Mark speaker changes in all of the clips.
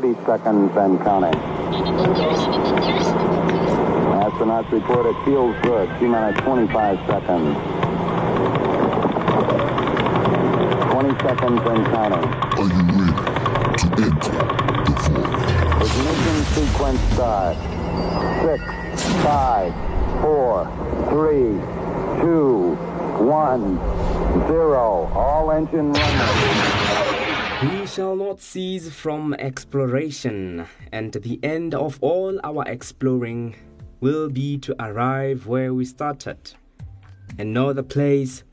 Speaker 1: 30 seconds and counting. Astronauts report it feels good. T minus 25 seconds. 20 seconds and counting.
Speaker 2: Are you ready to enter the void?
Speaker 1: Ignition sequence start. Six, five, four, three, two, one, zero. All engine running.
Speaker 3: We shall not cease from exploration, and the end of all our exploring will be to arrive where we started and know the place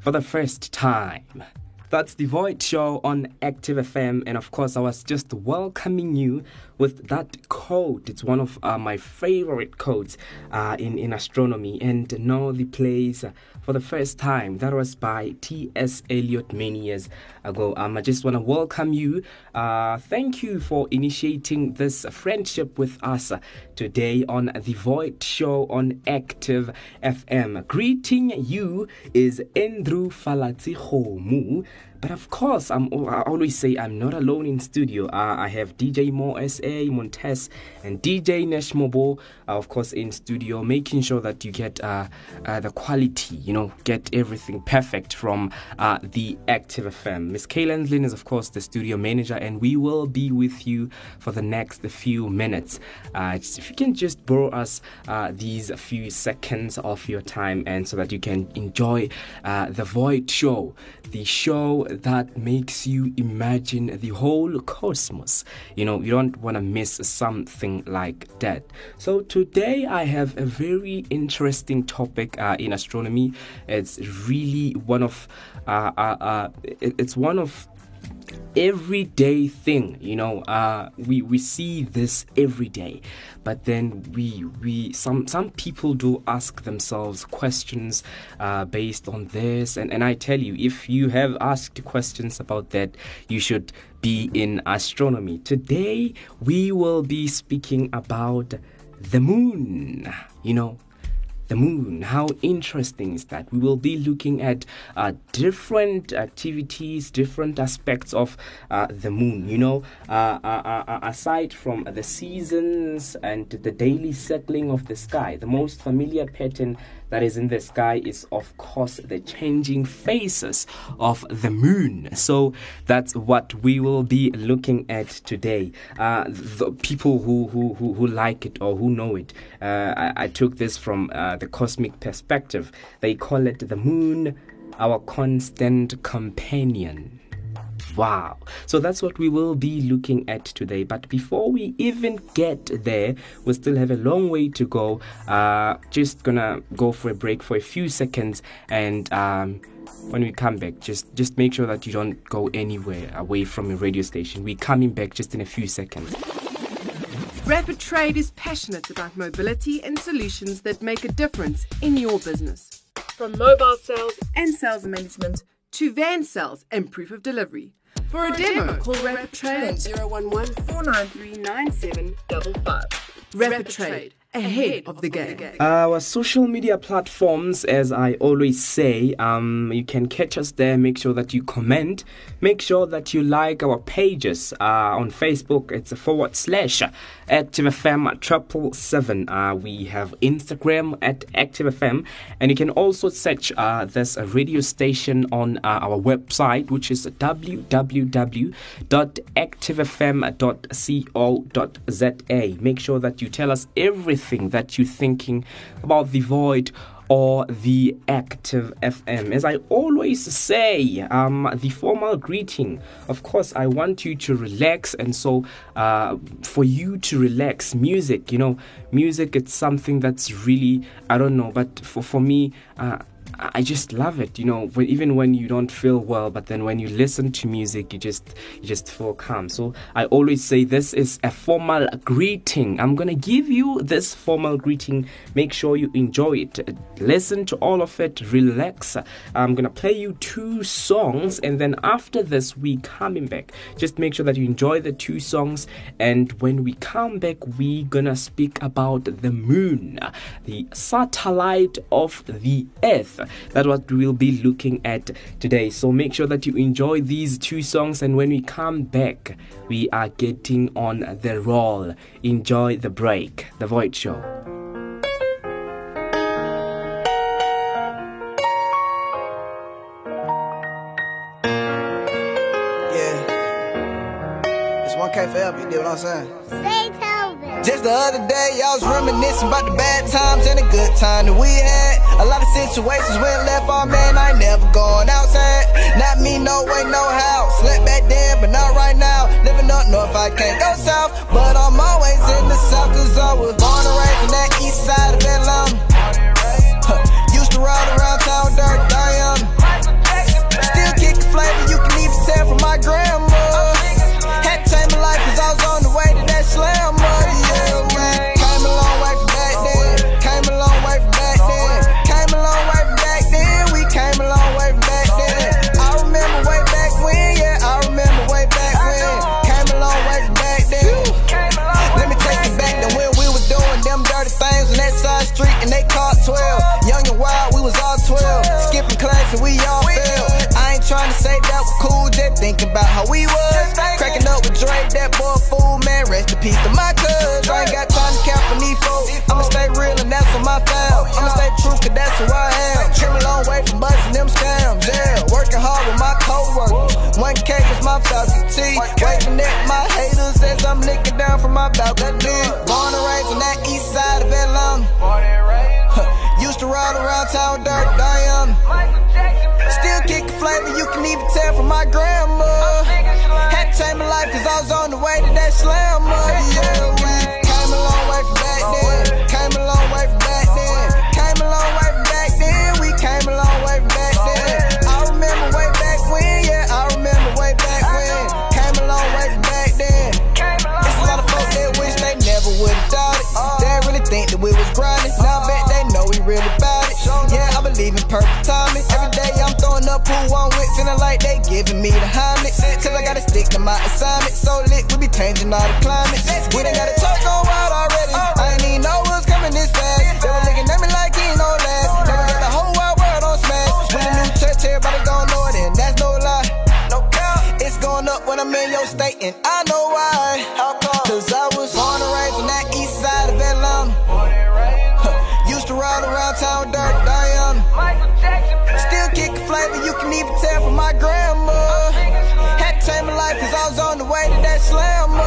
Speaker 3: for the first time. That's the Void Show on Active FM, and of course, I was just welcoming you with that code. It's one of uh, my favorite codes uh, in in astronomy, and know the place for the first time. That was by T.S. Eliot many years ago. Um, I just want to welcome you. Uh, thank you for initiating this friendship with us today on the Void Show on Active FM. Greeting you is Andrew Falatsi Homu. But of course, I'm, I always say I'm not alone in studio. Uh, I have DJ Mo SA, Montes, and DJ Nesh Mobo, uh, of course, in studio, making sure that you get uh, uh the quality, you know, get everything perfect from uh, the Active FM. Miss Kaylan Lynn is, of course, the studio manager, and we will be with you for the next few minutes. Uh, just, if you can just borrow us these few seconds of your time, and so that you can enjoy the Void Show, the show that makes you imagine the whole cosmos. You know, you don't want to miss something like that. So, today I have a very interesting topic uh, in astronomy. It's really one of, uh, uh, uh it's one of everyday thing you know uh we we see this every day. But then we we some some people do ask themselves questions uh based on this. And and i tell you if you have asked questions about that you should be in astronomy. Today we will be speaking about the moon you know the moon. How interesting is that? We will be looking at uh, different activities, different aspects of uh, the moon. You know, uh, uh, uh, aside from the seasons and the daily circling of the sky, the most familiar pattern that is in the sky is, of course, the changing phases of the moon. So that's what we will be looking at today. Uh, the people who, who, who, who, like it or who know it, uh, I, I, took this from uh, the cosmic perspective. They call it the moon, our constant companion. Wow. So that's what we will be looking at today. But before we even get there, we still have a long way to go. Uh, just gonna go for a break for a few seconds and. Um, when we come back, just just make sure that you don't go anywhere away from a radio station. We're coming back just in a few seconds.
Speaker 4: Rapid Trade is passionate about mobility and solutions that make a difference in your business. From mobile sales and sales management to van sales and proof of delivery. For a demo, call Rapid Trade at 011 493 Rapid Trade ahead of the game.
Speaker 3: Our social media platforms, as I always say, um, you can catch us there. Make sure that you comment. Make sure that you like our pages uh, on Facebook. It's a forward slash ActiveFM triple seven. Uh, we have Instagram at ActiveFM, and you can also search uh, this radio station on uh, our website, which is www.activefm.co.za. Make sure that you tell us everything everything that you're thinking about the void or the active FM. As I always say, um, the formal greeting, of course, I want you to relax, and so uh, for you to relax, music, you know, music, it's something that's really, I don't know, but for, for me, uh, I just love it, you know. Even when you don't feel well, but then when you listen to music, you just you just feel calm. So I always say this is a formal greeting. I'm gonna give you this formal greeting. Make sure you enjoy it. Listen to all of it. Relax. I'm gonna play you two songs, and then after this, we coming back. Just make sure that you enjoy the two songs, and when we come back, we gonna speak about the moon, the satellite of the Earth. That's what we'll be looking at today. So make sure that you enjoy these two songs, and when we come back, we are getting on the roll. Enjoy the break. The Void Show.
Speaker 5: Yeah. It's 1K forever, you know what I'm saying? Just the other day, I was reminiscing about the bad times and the good time that we had. A lot of situations went left, oh man, I ain't never going outside. Not me, no way, no how. Slept back then, but not right now. Living up north, I can't go south. But I'm always in the south, cause I was born and raised on that east side of Atlanta. Used to ride around town, dirt, Diana. Still kick kicking flavor, you can even tell from my grandma. Had to change my life, cause I was on the way to that slammer. And we all failed. I ain't trying to say that was cool, just thinking about how we was. Cracking up with Drake, that boy fool, man. Rest in peace to my cuz. I ain't got time to count for these folks. I'ma stay real and that's on my fam. I'ma stay true, cause that's who I am. Came a long way from busting them scams, yeah. Working hard with my co-workers. 1K is my faculty. Waving at my haters as I'm licking down from my balcony. Born and raised on that east side of Atlanta. Used to ride around town, dirt, Diana. Still kicking flavor, you can even tell from my grandma. Had to change my life cause I was on the way to that slammer. Yeah, Yeah, perfect timing. Every day I'm throwing up who I'm with, feeling like they giving me the Heimlich. Cause I gotta stick to my assignment. So lit, we be changing all the climates. We done got a truck on wild already. I ain't even know what's coming this fast. They were looking at me like he no last. We got the whole wide world on smash. With a new church, everybody gon' know it, and that's no lie. No cap. It's going up when I'm in your state, and I know why. Way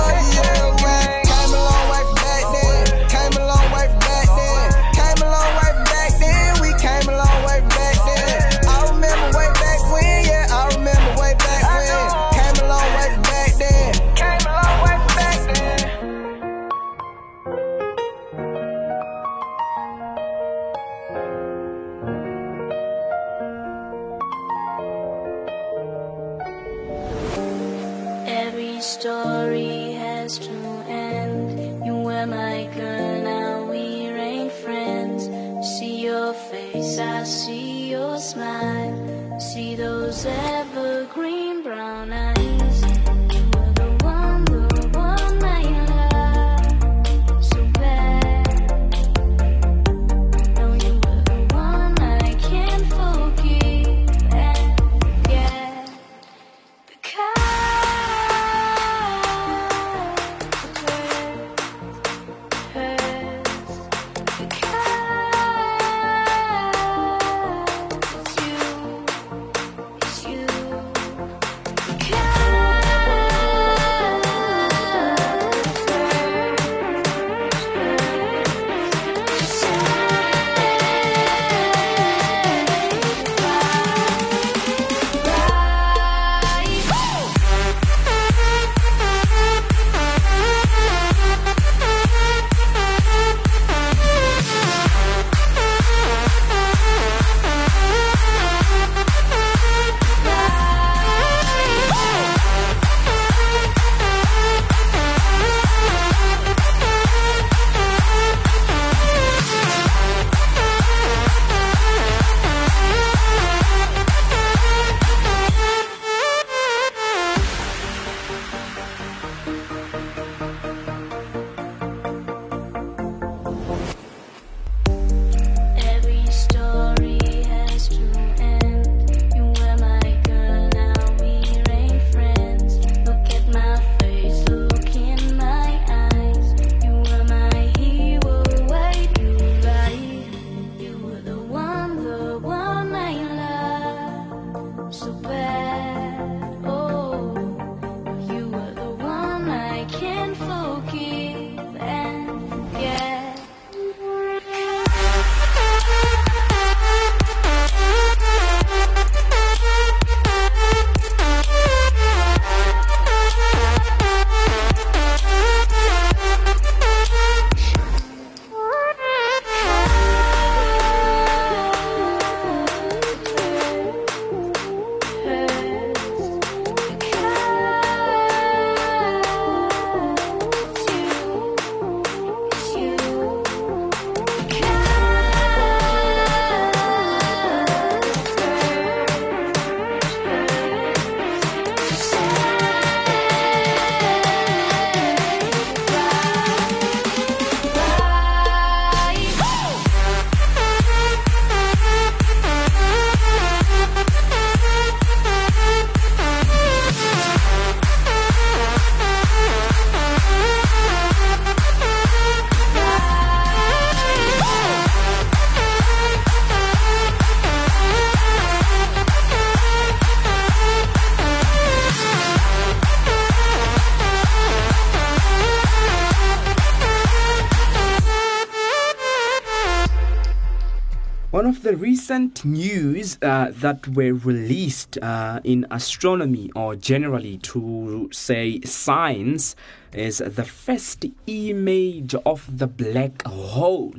Speaker 6: the
Speaker 3: recent news uh, that were released uh, in astronomy or generally to say science is the first image of the black hole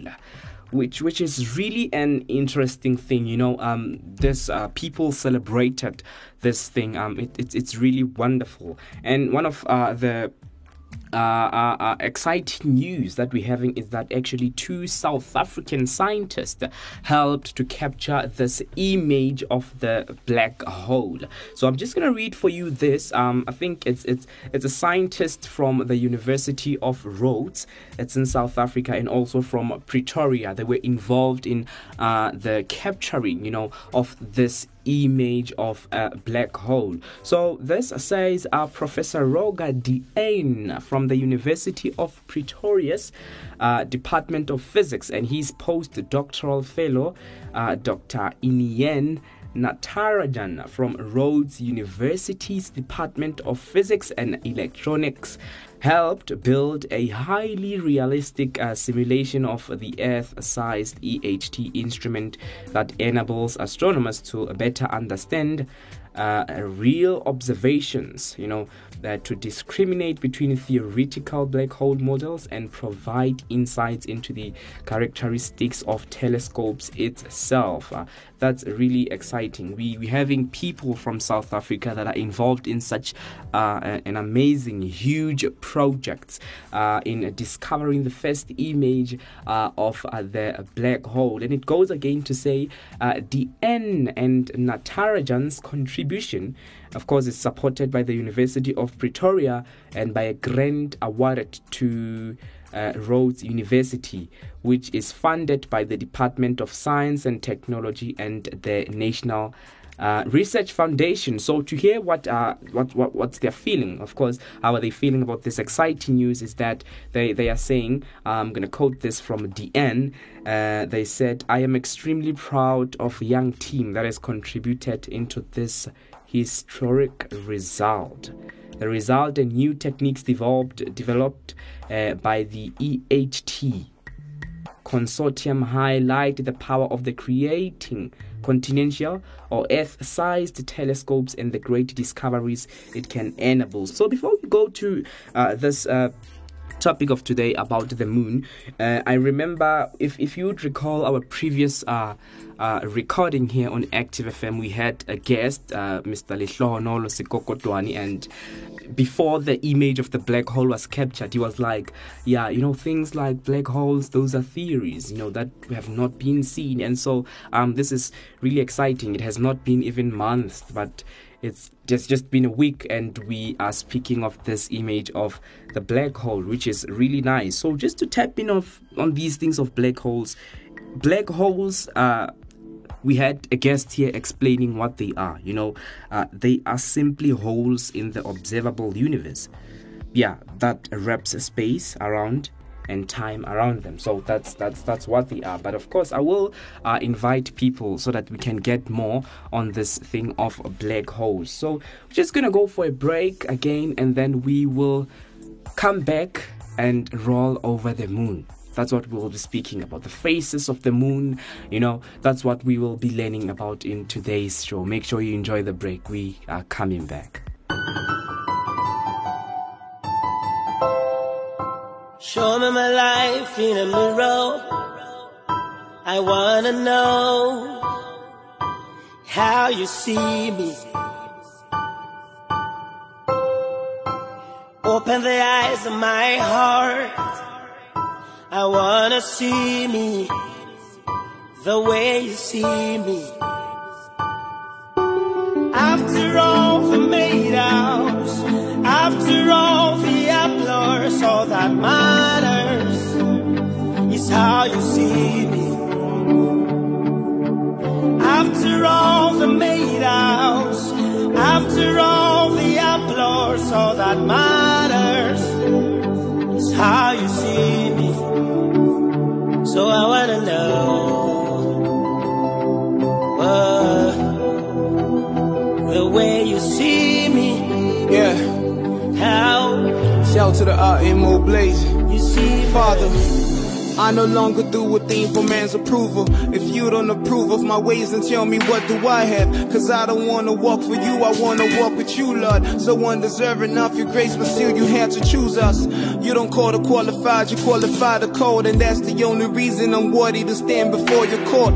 Speaker 3: which which is really an interesting thing. You know, um, this uh, people celebrated this thing. Um, it, it, it's really wonderful. And one of uh, the uh, uh, uh, exciting news that we're having is that actually two South African scientists helped to capture this image of the black hole. So I'm just gonna read for you this. Um, I think it's it's it's a scientist from the University of Rhodes. It's in South Africa and also from Pretoria. They were involved in uh, the capturing, you know, of this image of a black hole. So this says uh, Professor Roger Deane from the University of Pretoria's uh, Department of Physics and his postdoctoral fellow, uh, Dr. Iniyan Natarajan from Rhodes University's Department of Physics and Electronics helped build a highly realistic uh, simulation of the Earth sized EHT instrument that enables astronomers to better understand uh, real observations, you know, uh, to discriminate between theoretical black hole models and provide insights into the characteristics of telescopes itself. Uh, that's really exciting. We we having people from South Africa that are involved in such uh, an amazing, huge project uh, in discovering the first image uh, of uh, the black hole. And it goes again to say uh, Iniyan Natarajan's contribution, of course, it's supported by the University of Pretoria and by a grant awarded to uh, Rhodes University, which is funded by the Department of Science and Technology and the National uh, Research Foundation. So to hear what, uh, what what what's their feeling, of course, how are they feeling about this exciting news? Is that they they are saying, I'm going to quote this from Deane. Uh, they said, "I am extremely proud of young team that has contributed into this historic result." The result and new techniques developed developed uh, by the EHT consortium highlight the power of the creating continental or earth-sized telescopes and the great discoveries it can enable. So before we go to uh, this uh, topic of today about the moon, uh, I remember if, if you would recall our previous uh, uh, recording here on Active FM, we had a guest, uh, Mr. Lihlohonolo Sikokotwani, and before the image of the black hole was captured, he was like, Yeah, you know, things like black holes, those are theories, you know, that have not been seen. And so um, this is really exciting. It has not been even months, but it's just just been a week and we are speaking of this image of the black hole which is really nice. So just to tap in of on these things of black holes black holes uh we had a guest here explaining what they are you know. Uh, they are simply holes in the observable universe. Yeah that wraps space around and time around them. So that's that's that's what they are. But of course, I will uh, invite people so that we can get more on this thing of black holes. So we're just gonna go for a break again, and then we will come back and roll over the moon. That's what we will be speaking about. The faces of the moon, you know, that's what we will be learning about in today's show. Make sure you enjoy the break. We are coming back.
Speaker 7: Show me my life in a mirror. I wanna know how you see me. Open the eyes of my heart. I wanna see me the way you see me. After all the made outs, after all the applause, all that matters is how you see me. After all the made outs, after all the applause, all that matters is how you see me. So I wanna know.
Speaker 8: To the RMO Blaze.
Speaker 7: you see
Speaker 8: Father,
Speaker 9: I no longer do a thing for man's approval. If you don't approve of my ways, then tell me what do I have? Cause I don't wanna walk for you, I wanna walk with you, Lord. So undeserving of your grace, but still you had to choose us. You don't call the qualified, you qualify the code, and that's the only reason I'm worthy to stand before your court.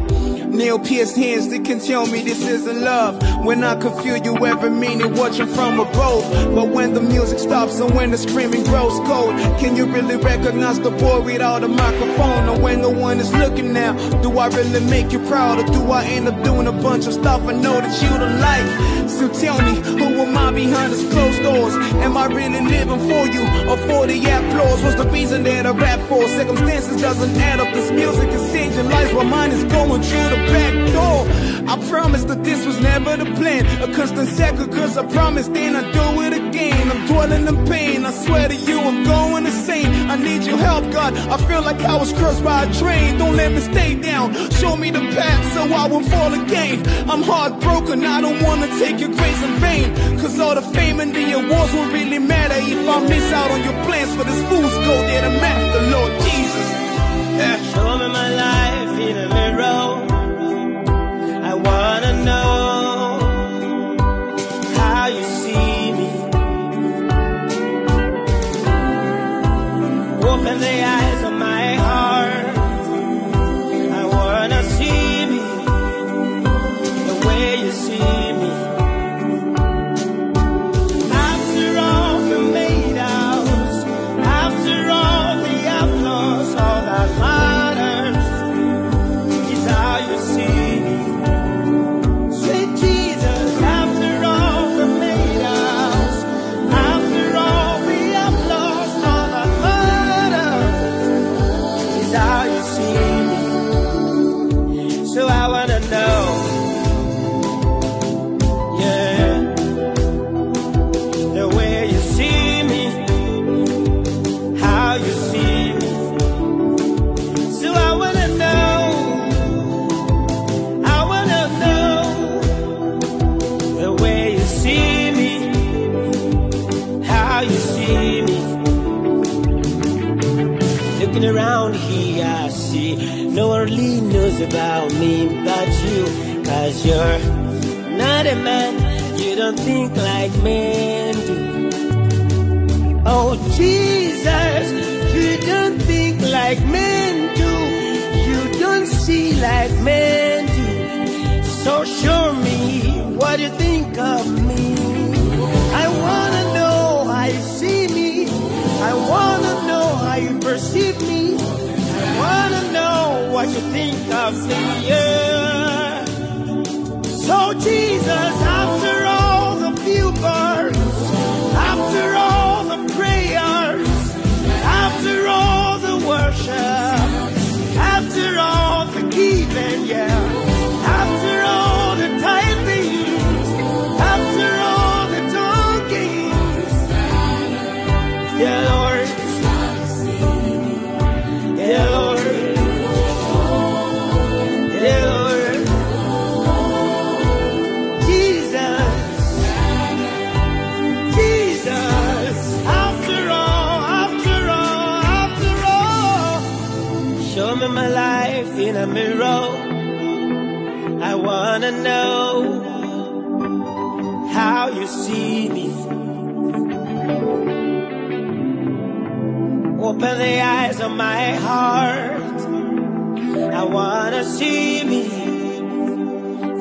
Speaker 9: Nail pierced hands that can tell me this isn't love. When I can feel you every minute watching from above. But when the music stops and when the screaming grows cold, can you really recognize the boy without a microphone? Or when no one is looking now, do I really make you proud? Or do I end up doing a bunch of stuff I know that you don't like? So tell me, who am I behind these closed doors? Am I really living for you or for the applause? What's the reason that I rap for? Circumstances doesn't add up. This music is changing lives while mine is going through the back door. I promise that this was never the plan. A constant second, cause I promised then I'd do it again. I'm dwelling in pain. I swear to you, I'm going insane. I need your help, God. I feel like I was crushed by a train. Don't let me stay down. Show me the path so I won't fall again. I'm heartbroken. I don't wanna take your grace in vain. Cause all the fame and the awards won't really matter if I miss out on your plans for this fool's gold that I'm after, Lord Jesus.
Speaker 7: Yeah. Show me my life about me but you. Cause you're not a man, you don't think like men do. Oh, Jesus, you don't think like men do. You don't see like men do. So show me what you think of me. I wanna know how you see me. I wanna know how you perceive what you think of me. Yeah. So Jesus, after Open the eyes of my heart. I wanna see me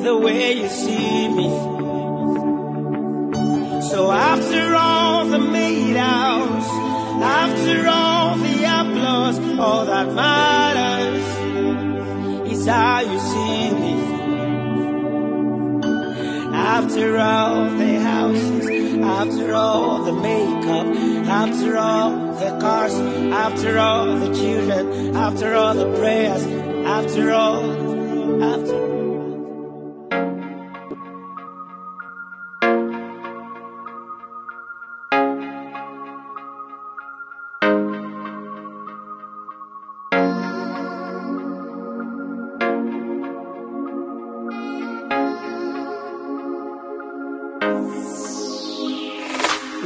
Speaker 7: the way you see me. So after all the made outs, after all the applause, all that matters is how you see me. After all the houses, after all the makeup, after all the cars, after all the children, after all the prayers, after all, after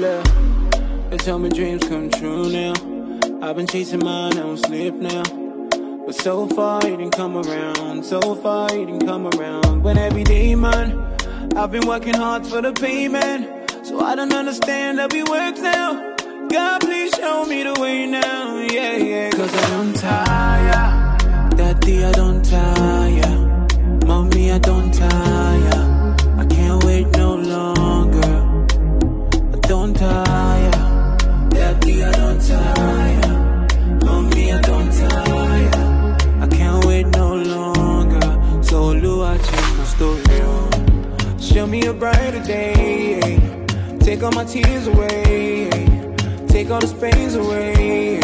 Speaker 9: Yeah. Tell me dreams come true now. I've been chasing mine, I don't sleep now.
Speaker 8: But so far you didn't come around, so far you didn't come around. But every day, man, I've been working hard for the payment. So I don't understand how it works now. God, please show me the way now, yeah, yeah. Cause I don't tire, daddy, I don't tire. Mommy, I don't tire. Brighter day. Take all my tears away. Take all the pains away.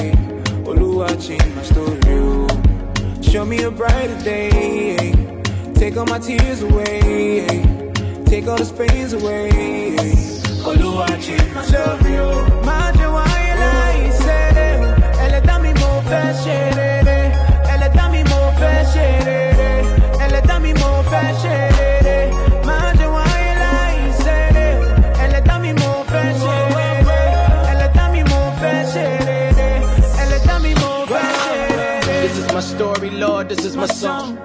Speaker 8: Oluwa, change my story. oh. Show me a brighter day. Take all my tears away. Take all the pains away. Oluwa, change my story. oh. Má jẹ́ wáyé láìsẹ́. Ẹlẹ́dá mi mo fẹ́ ṣe rere. Ẹlẹ́dá mi mo fẹ́ ṣe rere. Ẹlẹ́dá mi mo fẹ́ ṣe
Speaker 10: story, Lord, this is my song.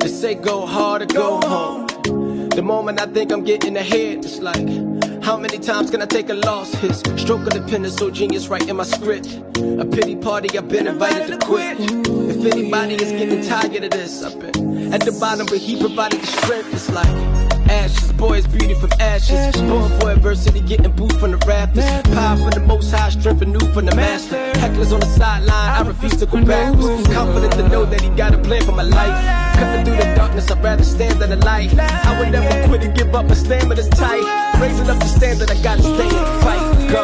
Speaker 10: They say go hard or go home. The moment I think I'm getting ahead, it's like, how many times can I take a loss? His stroke of the pen is so genius, right in my script. A pity party, I've been invited to quit. If anybody is getting tired of this, I've been at the bottom, but he provided the strength. It's like, ashes, boys, beauty from ashes. Born for adversity, getting booed from the rafters. Power from the most high, strength renewed from the master. Hecklers on the sideline, I refuse to go backwards. Confident to know that he got a plan for my life. Cutting through the darkness, I'd rather stand than the light. I would never quit and give up, my stamina's tight. Raising up the standard, I gotta stay and fight. Go.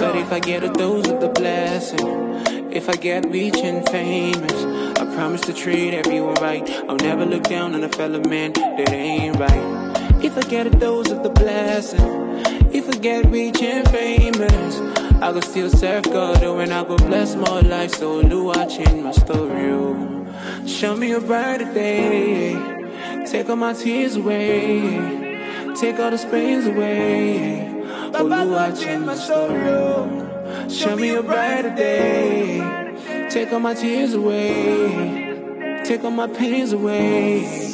Speaker 8: But if I get a dose of the blessing, if I get rich and famous, I promise to treat everyone right. I'll never look down on a fellow man that ain't right. If I get a dose of the blessing, if I get rich and famous, I go still serve God, oh, and I go bless more life. So, Lua, change my story. oh. Show me a brighter day. Take all my tears away. Take all the pains away. Oh, Lua, change my story. oh. Show me a brighter day. Take all my tears away. Take all my pains away.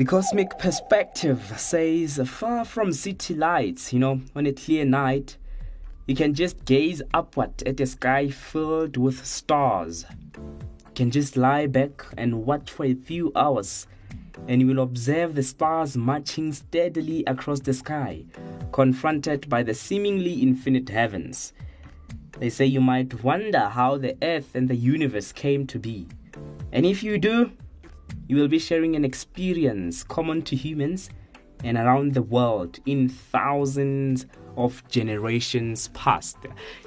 Speaker 3: The cosmic perspective says, far from city lights, you know, on a clear night, you can just gaze upward at a sky filled with stars. You can just lie back and watch for a few hours, and you will observe the stars marching steadily across the sky, confronted by the seemingly infinite heavens. They say you might wonder how the earth and the universe came to be. And if you do, you will be sharing an experience common to humans and around the world in thousands of generations past.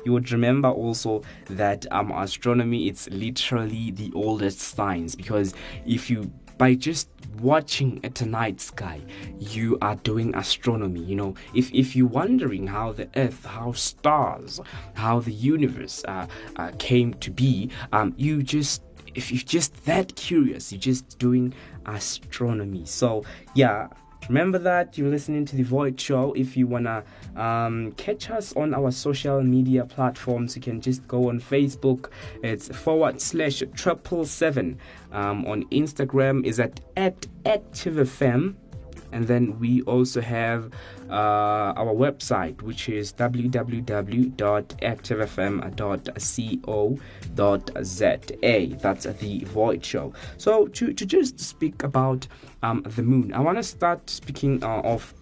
Speaker 3: You would remember also that um, astronomy it's literally the oldest science because if you by just watching at night sky you are doing astronomy you know if if you're wondering how the earth how stars how the universe uh, uh, came to be um, you just if you're just that curious, you're just doing astronomy. So, yeah, remember that you're listening to The Void Show. If you want to um, catch us on our social media platforms, you can just go on Facebook. It's forward slash triple seven. Um, on Instagram is at, at ActiveFM. And then we also have uh, our website, which is www.activefm.co.za. That's the Void Show. So, to, to just speak about um, the moon, I want to start speaking uh, of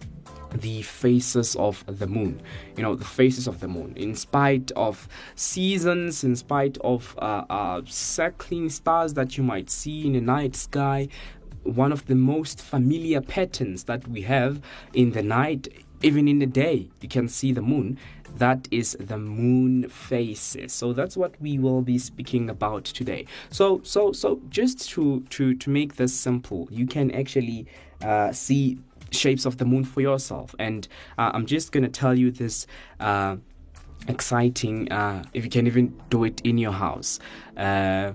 Speaker 3: the faces of the moon. You know, the faces of the moon. In spite of seasons, in spite of uh, uh, circling stars that you might see in the night sky, one of the most familiar patterns that we have in the night, even in the day. You can see the moon. That is the moon phases. So that's what we will be speaking about today. So so so just to to to make this simple, you can actually uh, see shapes of the moon for yourself. And uh, I'm just gonna tell you this. Uh, exciting uh, if you can even do it in your house uh,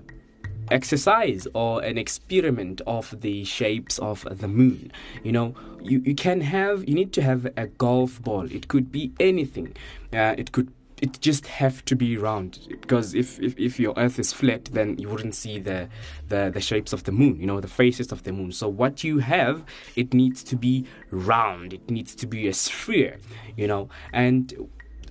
Speaker 3: exercise or an experiment of the shapes of the moon. You know, you, you can have, you need to have a golf ball. It could be anything. Uh, it could it just have to be round because if, if, if your earth is flat then you wouldn't see the, the the shapes of the moon you know the faces of the moon so what you have it needs to be round it needs to be a sphere you know and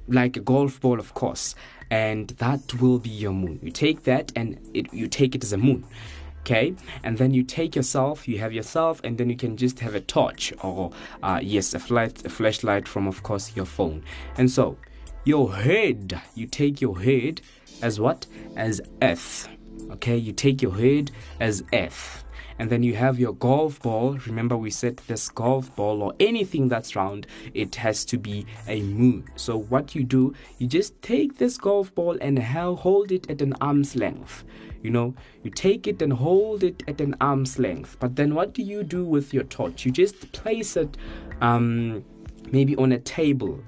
Speaker 3: like a golf ball of course and that will be your moon. You take that and it, you take it as a moon. Okay, and then you take yourself, you have yourself, and then you can just have a torch or, uh, yes, a, flight, a flashlight from, of course, your phone. And so, your head, you take your head as what? As Earth. Okay, you take your head as Earth and then you have your golf ball. Remember, we said this golf ball or anything that's round, it has to be a moon. So, what you do, you just take this golf ball and hold it at an arm's length. You know, you take it and hold it at an arm's length. But then, what do you do with your torch? You just place it um, maybe on a table.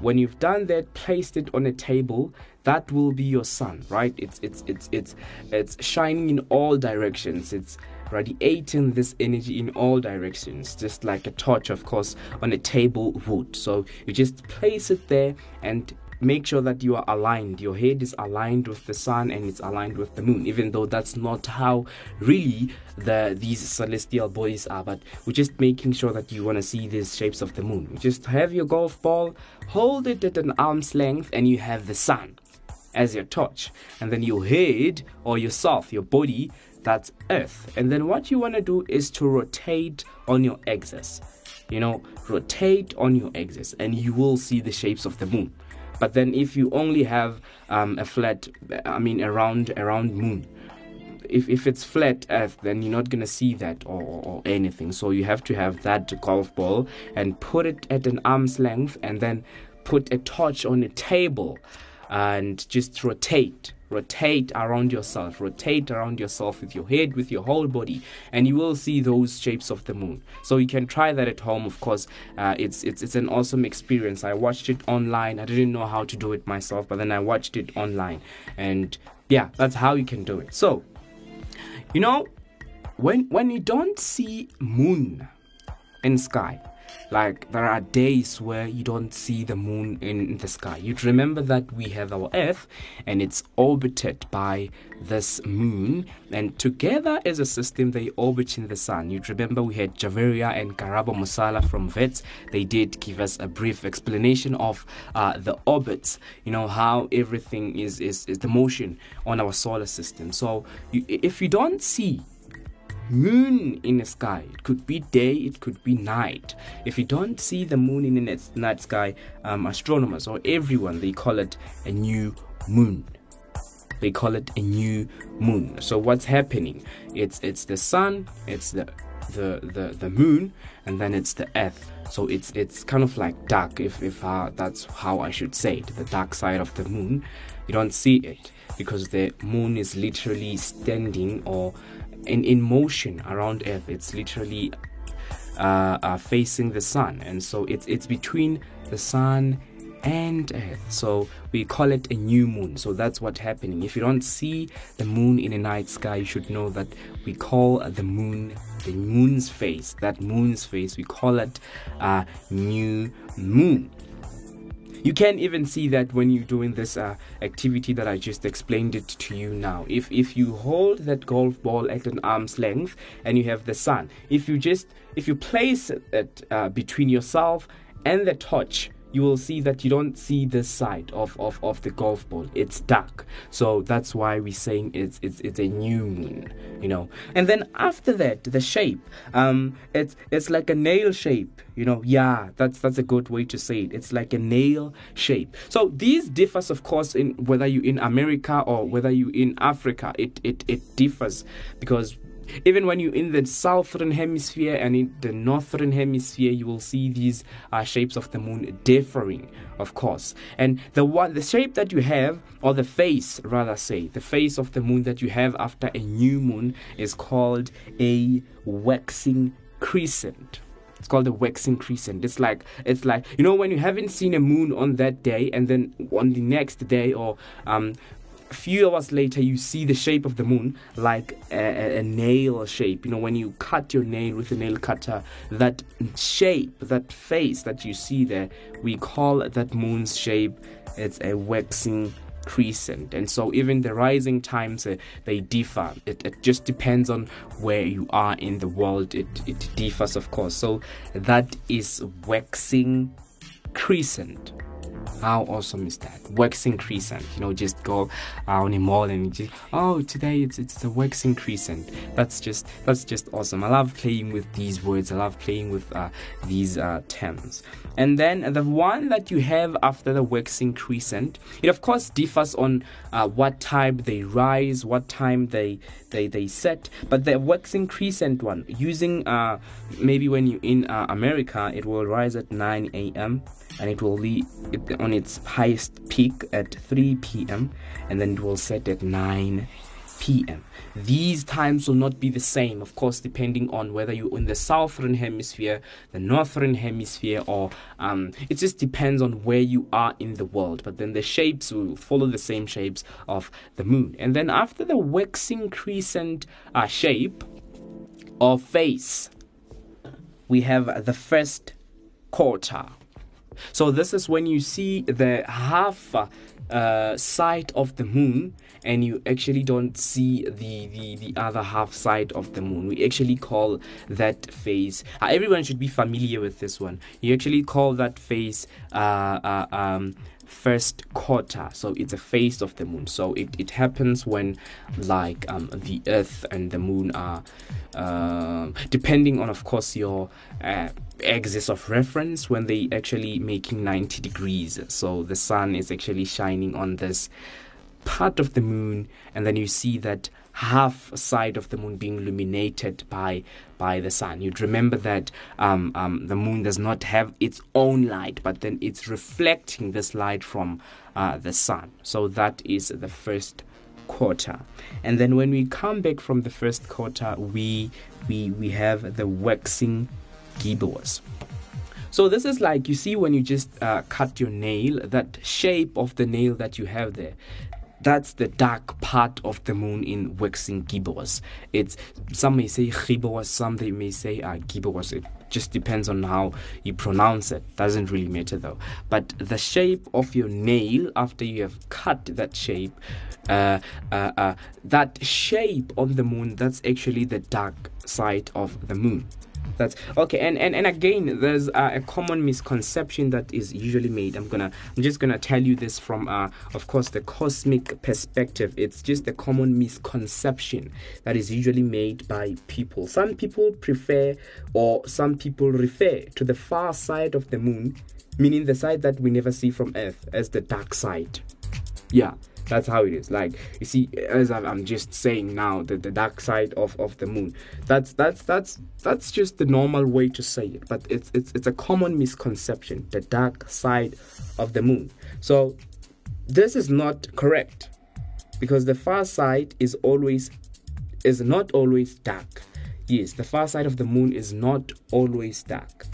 Speaker 3: When you've done that, placed it on a table, that will be your sun, right? It's it's it's it's it's shining in all directions. It's radiating this energy in all directions, just like a torch, of course, on a table would. So you just place it there and make sure that you are aligned. Your head is aligned with the sun and it's aligned with the moon, even though that's not how really the these celestial bodies are. But we're just making sure that you want to see these shapes of the moon. Just have your golf ball, hold it at an arm's length, and you have the sun as your torch. And then your head or yourself, your body, that's Earth. And then what you want to do is to rotate on your axis. You know, rotate on your axis and you will see the shapes of the moon. But then if you only have um, a flat, I mean, a round, moon, if, if it's flat earth then you're not going to see that or, or, anything so you have to have that golf ball and put it at an arm's length and then put a torch on a table and just rotate rotate around yourself. Rotate around yourself with your head with your whole body and you will see those shapes of the moon. So you can try that at home of course. Uh, it's it's it's an awesome experience. I watched it online. I didn't know how to do it myself but then i watched it online. And yeah that's how you can do it. So you know when when you don't see moon in sky like there are days where you don't see the moon in the sky. You'd remember that we have our Earth and it's orbited by this moon, and together as a system they orbit in the sun. You'd remember we had Javaria and Karabo Musala from VETS. They did give us a brief explanation of uh, the orbits, you know, how everything is, is, is the motion on our solar system. So you, if you don't see moon in the sky. It could be day, it could be night. If you don't see the moon in the night sky, um, astronomers or everyone they call it a new moon. They call it a new moon. So what's happening? It's it's the sun, it's the the the, the moon, and then it's the earth. So it's it's kind of like dark, if if uh, that's how I should say it. The dark side of the moon, you don't see it because the moon is literally standing or in, in motion around Earth. It's literally uh, uh, facing the sun, and so it's it's between the sun and Earth. So we call it a new moon. So that's what's happening. If you don't see the moon in a night sky, you should know that we call the moon the moon's face. That moon's face, we call it a new moon. You can even see that when you're doing this uh, activity that I just explained it to you now. If if you hold that golf ball at an arm's length and you have the sun, if you just if you place it uh, between yourself and the torch, you will see that you don't see this side of, of, of the golf ball. It's dark. So that's why we're saying it's it's it's a new moon, you know. And then after that, the shape. Um it's it's like a nail shape, you know. Yeah, that's that's a good way to say it. It's like a nail shape. So these differs of course in whether you in America or whether you in Africa. It it, it differs because even when you're in the southern hemisphere and in the northern hemisphere, you will see these uh, shapes of the moon differing, of course. And the one, the shape that you have, or the face, rather say, the face of the moon that you have after a new moon is called a waxing crescent. It's called a waxing crescent. It's like it's like you know when you haven't seen a moon on that day, and then on the next day or um, a few hours later you see the shape of the moon like a, a, nail shape. You know when you cut your nail with a nail cutter that shape that face that you see there we call that moon's shape it's a waxing crescent. And so even the rising times uh, they differ. It, it, just depends on where you are in the world. It, it differs of course. So that is waxing crescent how awesome is that? Waxing crescent. You know, just go uh, on a mall and just oh today it's it's a waxing crescent. That's just that's just awesome. I love playing with these words. I love playing with uh, these uh, terms. And then the one that you have after the waxing crescent, it of course differs on uh, what time they rise, what time they they, they set. But the waxing crescent one, using uh, maybe when you're in uh, America, it will rise at 9 a.m and it will be on its highest peak at 3 p.m. and then it will set at 9 p.m. These times will not be the same, of course, depending on whether you're in the southern hemisphere, the northern hemisphere, or um, it just depends on where you are in the world. But then the shapes will follow the same shapes of the moon. And then after the waxing crescent uh, shape or face, we have the first quarter so this is when you see the half uh, side of the moon and you actually don't see the, the, the other half side of the moon. We actually call that phase. Uh, everyone should be familiar with this one. You actually call that phase uh, uh, um, first quarter. So it's a phase of the moon. So it, it happens when like um, the earth and the moon are uh, depending on of course your uh, axis of reference when they actually making 90 degrees. So the sun is actually shining on this part of the moon and then you see that half side of the moon being illuminated by by the sun. You'd remember that um, um, the moon does not have its own light, but then it's reflecting this light from uh, the sun. So that is the first quarter. And then when we come back from the first quarter, we we we have the waxing gibbous. So this is like you see when you just uh, cut your nail, that shape of the nail that you have there. That's the dark part of the moon in waxing gibbous. It's some may say gibbous, some they may say uh, gibbous. It just depends on how you pronounce it. Doesn't really matter though. But the shape of your nail after you have cut that shape, uh, uh, uh, that shape on the moon, that's actually the dark side of the moon. That's okay. And and, and again, there's uh, a common misconception that is usually made. I'm gonna I'm just gonna tell you this from uh, of course the cosmic perspective. It's just a common misconception that is usually made by people. Some people prefer or some people refer to the far side of the moon, meaning the side that we never see from Earth, as the dark side. Yeah that's how it is. Like you see, as I'm just saying now, the, the dark side of, of the moon. That's that's that's that's just the normal way to say it. But it's it's it's a common misconception. The dark side of the moon. So this is not correct because the far side is always is not always dark. Yes, the far side of the moon is not always dark.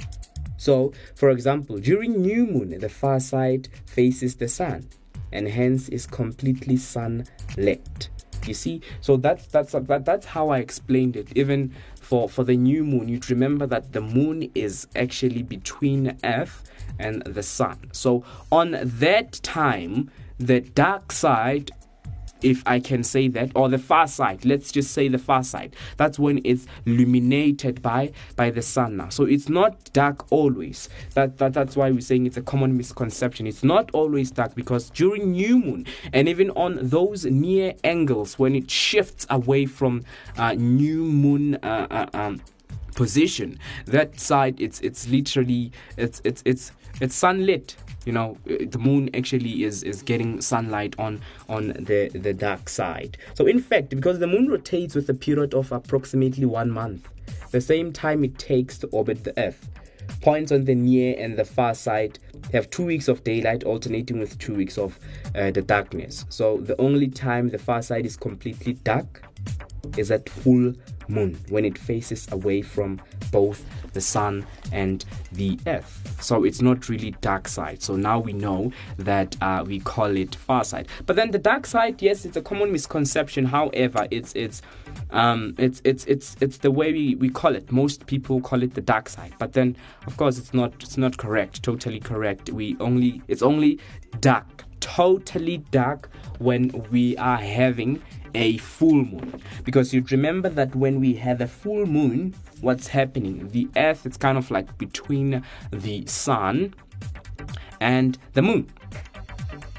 Speaker 3: So, for example, during new moon, the far side faces the sun and hence is completely sunlit. You see? So that's that's that, that's how i explained it. Even for for the new moon you'd remember that the moon is actually between earth and the sun. So on that time the dark side if I can say that, or the far side. Let's just say the far side. That's when it's illuminated by by the sun now. So it's not dark always. That, that that's why we're saying it's a common misconception. It's not always dark because during new moon and even on those near angles when it shifts away from uh, new moon uh, uh, um, position that side it's it's literally it's it's it's it's sunlit you know the moon actually is is getting sunlight on on the the dark side. So in fact because the moon rotates with a period of approximately one month the same time it takes to orbit the earth. Points on the near and the far side have two weeks of daylight alternating with two weeks of uh, the darkness. So the only time the far side is completely dark is at full moon when it faces away from both the sun and the earth. So it's not really dark side. So now we know that uh, we call it far side. But then the dark side yes it's a common misconception. However it's it's um, it's it's it's it's the way we, we call it. Most people call it the dark side. But then of course it's not it's not correct totally correct. We only it's only dark totally dark when we are having a full moon because you remember that when we have a full moon what's happening the earth it's kind of like between the sun and the moon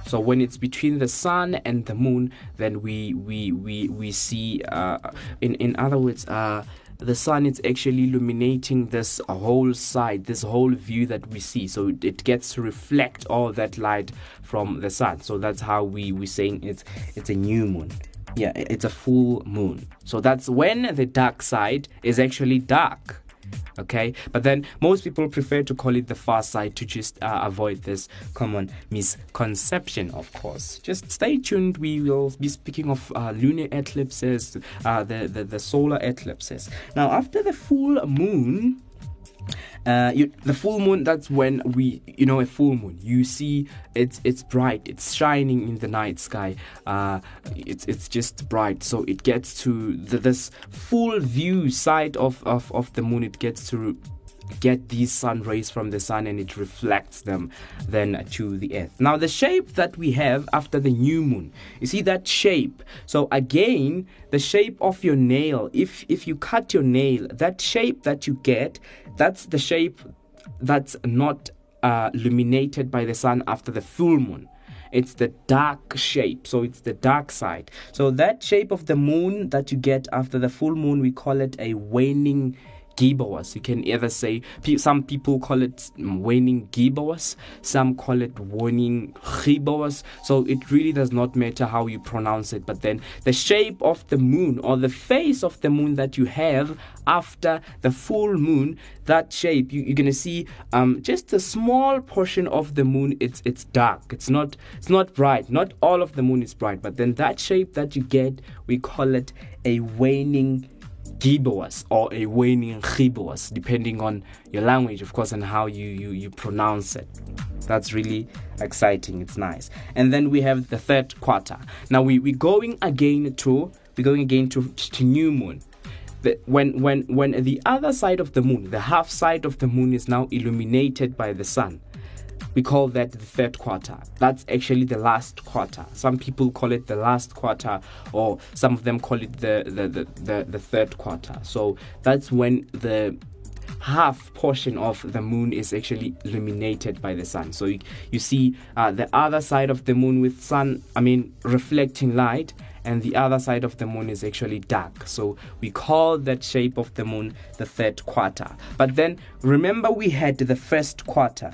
Speaker 3: so when it's between the sun and the moon then we we we we see uh, in in other words uh, the sun is actually illuminating this whole side, this whole view that we see. So it gets to reflect all that light from the sun. So that's how we we saying it's it's a new moon yeah, it's a full moon. So that's when the dark side is actually dark. Okay, but then most people prefer to call it the far side to just uh, avoid this common misconception, of course. Just stay tuned, we will be speaking of uh, lunar eclipses, uh, the, the, the solar eclipses. Now, after the full moon, uh, you, the full moon that's when we you know a full moon. You see it's it's bright. It's shining in the night sky. Uh, it's it's just bright. So it gets to the, this full view side of, of of the moon. It gets to get these sun rays from the sun and it reflects them then to the earth. Now, the shape that we have after the new moon, you see that shape. So, again, the shape of your nail, if, if you cut your nail, that shape that you get, that's the shape that's not uh, illuminated by the sun after the full moon it's the dark shape so it's the dark side so that shape of the moon that you get after the full moon we call it a waning gibbous. You can either say some people call it waning gibbous, some call it waning gibbous. So it really does not matter how you pronounce it. But then the shape of the moon or the face of the moon that you have after the full moon, that shape you, are gonna see um, just a small portion of the moon. It's it's dark. It's not it's not bright. Not all of the moon is bright. But then that shape that you get, we call it a waning gibbous or a waning gibbous, depending on your language, of course, and how you, you, you pronounce it. That's really exciting. It's nice. And then we have the third quarter. Now we, we're going again to we're going again to, to new moon. The, when when when the other side of the moon, the half side of the moon is now illuminated by the sun we call that the third quarter. That's actually the last quarter. Some people call it the last quarter, or some of them call it the, the, the, the, the third quarter. So that's when the half portion of the moon is actually illuminated by the sun. So you, you see uh, the other side of the moon with sun, I mean, reflecting light, and the other side of the moon is actually dark. So we call that shape of the moon the third quarter. But then remember, we had the first quarter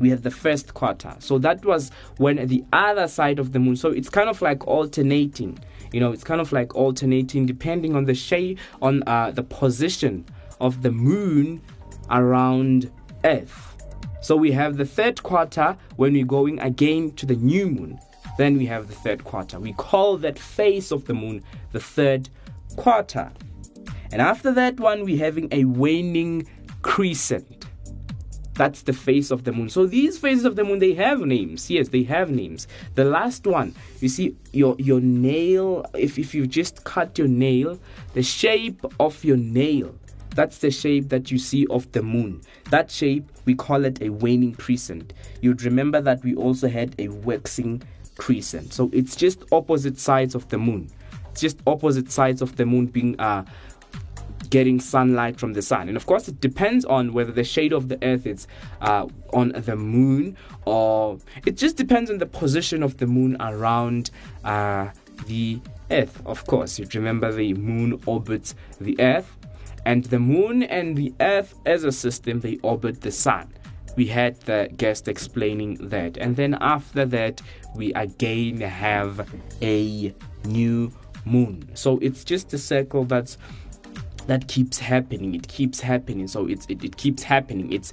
Speaker 3: we had the first quarter. So that was when the other side of the moon. So it's kind of like alternating. You know, it's kind of like alternating depending on the shape, on uh, the position of the moon around Earth. So we have the third quarter when we're going again to the new moon. Then we have the third quarter. We call that face of the moon the third quarter. And after that one, we're having a waning crescent. That's the face of the moon. So these faces of the moon, they have names. Yes, they have names. The last one, you see, your your nail. If if you just cut your nail, the shape of your nail. That's the shape that you see of the moon. That shape, we call it a waning crescent. You'd remember that we also had a waxing crescent. So it's just opposite sides of the moon. It's just opposite sides of the moon being uh, getting sunlight from the sun. And of course, it depends on whether the shade of the earth is uh, on the moon or it just depends on the position of the moon around uh, the earth. Of course, you remember the moon orbits the earth. And the moon and the earth as a system, they orbit the sun. We had the guest explaining that. And then after that, we again have a new moon. So it's just a circle that's that keeps happening. It keeps happening. So it's it, it keeps happening. It's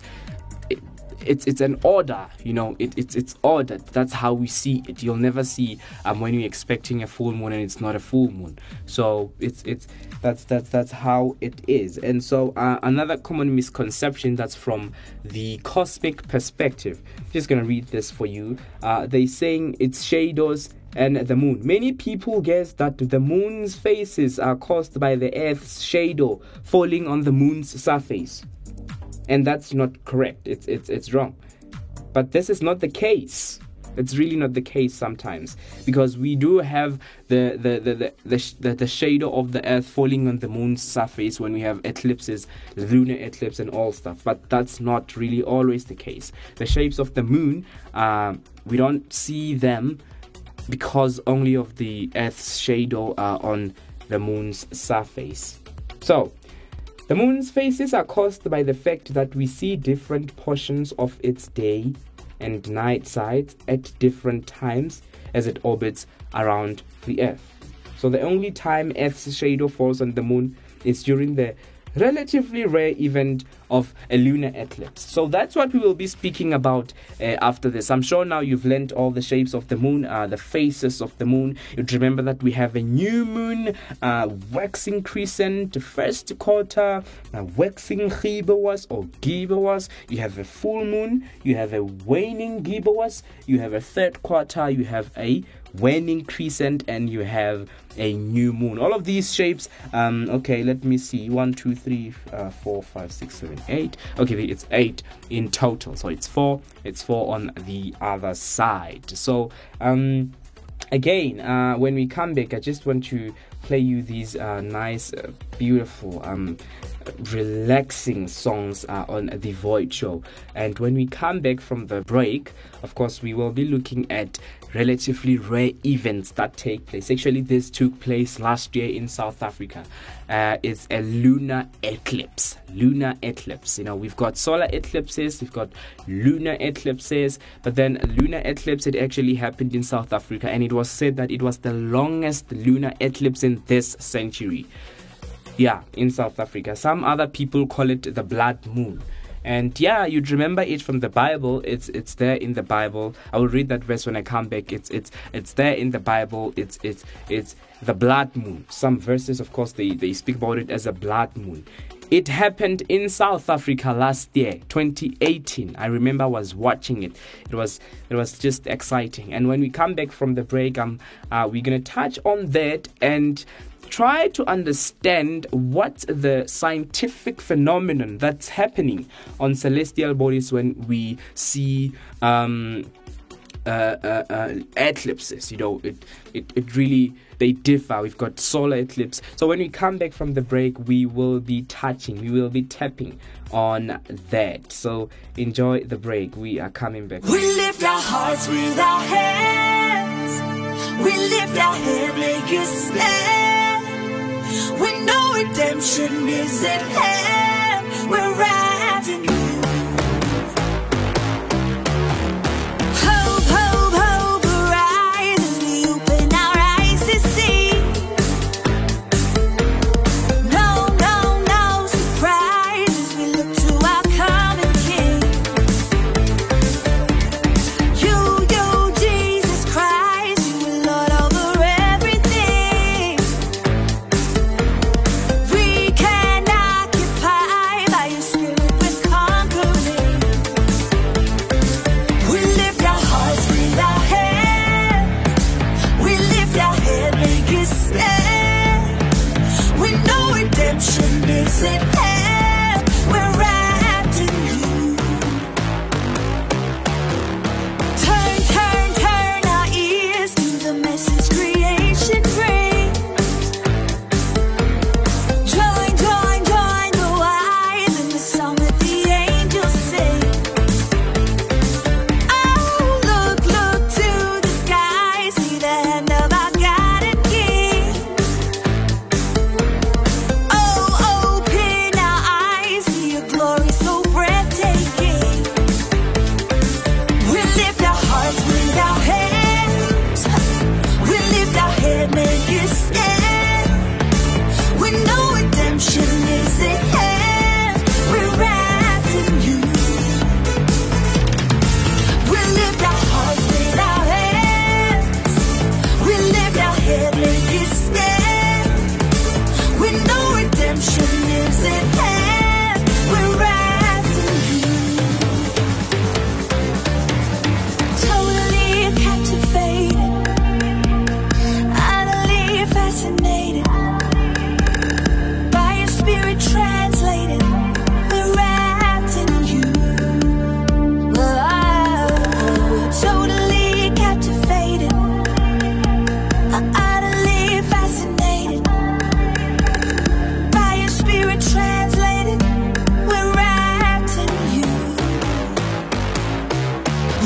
Speaker 3: it's it's an order you know it, it's it's ordered that's how we see it you'll never see um, when you're expecting a full moon and it's not a full moon so it's it's that's that's that's how it is and so uh, another common misconception that's from the cosmic perspective just gonna read this for you uh, they saying it's shadows and the moon. Many people guess that the moon's phases are caused by the Earth's shadow falling on the moon's surface and that's not correct. It's it's it's wrong. But this is not the case. It's really not the case sometimes because we do have the the the the, the, the, the shadow of the earth falling on the moon's surface when we have eclipses, lunar eclipse, and all stuff. But that's not really always the case. The shapes of the moon, uh, we don't see them because only of the earth's shadow are on the moon's surface. So the moon's phases are caused by the fact that we see different portions of its day and night sides at different times as it orbits around the Earth. So the only time Earth's shadow falls on the moon is during the relatively rare event of a lunar eclipse. So that's what we will be speaking about uh, after this. I'm sure now you've learned all the shapes of the moon, uh, the faces of the moon. You'd remember that we have a new moon, uh, waxing crescent, first quarter, uh, waxing gibewas or gibewas. You have a full moon, you have a waning gibewas, you have a third quarter, you have a waning crescent, and you have a new moon. All of these shapes, um, okay, let me see. One, two, three, uh, four, five, six, seven, eight. Okay, it's eight in total. So it's four. It's four on the other side. So um, again, uh, when we come back, I just want to play you these uh, nice, uh, beautiful, um, relaxing songs uh, on the Void Show. And when we come back from the break, of course, we will be looking at relatively rare events that take place. Actually, this took place last year in South Africa. Uh, it's a lunar eclipse. Lunar eclipse. You know, we've got solar eclipses, we've got lunar eclipses, but then lunar eclipse it actually happened in South Africa, and it was said that it was the longest lunar eclipse in this century. Yeah, in South Africa. Some other people call it the blood moon. And yeah, you'd remember it from the Bible. It's it's there in the Bible. I will read that verse when I come back. It's it's it's there in the Bible. It's it's it's the blood moon. Some verses, of course, they, they speak about it as a blood moon. It happened in South Africa last year, 2018. I remember I was watching it. It was it was just exciting. And when we come back from the break, um, uh, we're gonna touch on that and try to understand what the scientific phenomenon that's happening on celestial bodies when we see um, uh, uh, uh, eclipses. You know, it, it, it really they differ. We've got solar eclipse. So when we come back from the break, we will be touching, we will be tapping on that. So enjoy the break. We are coming back.
Speaker 11: We lift our hearts with our hands. We lift our head, it stand. We know redemption is at hand. We're riding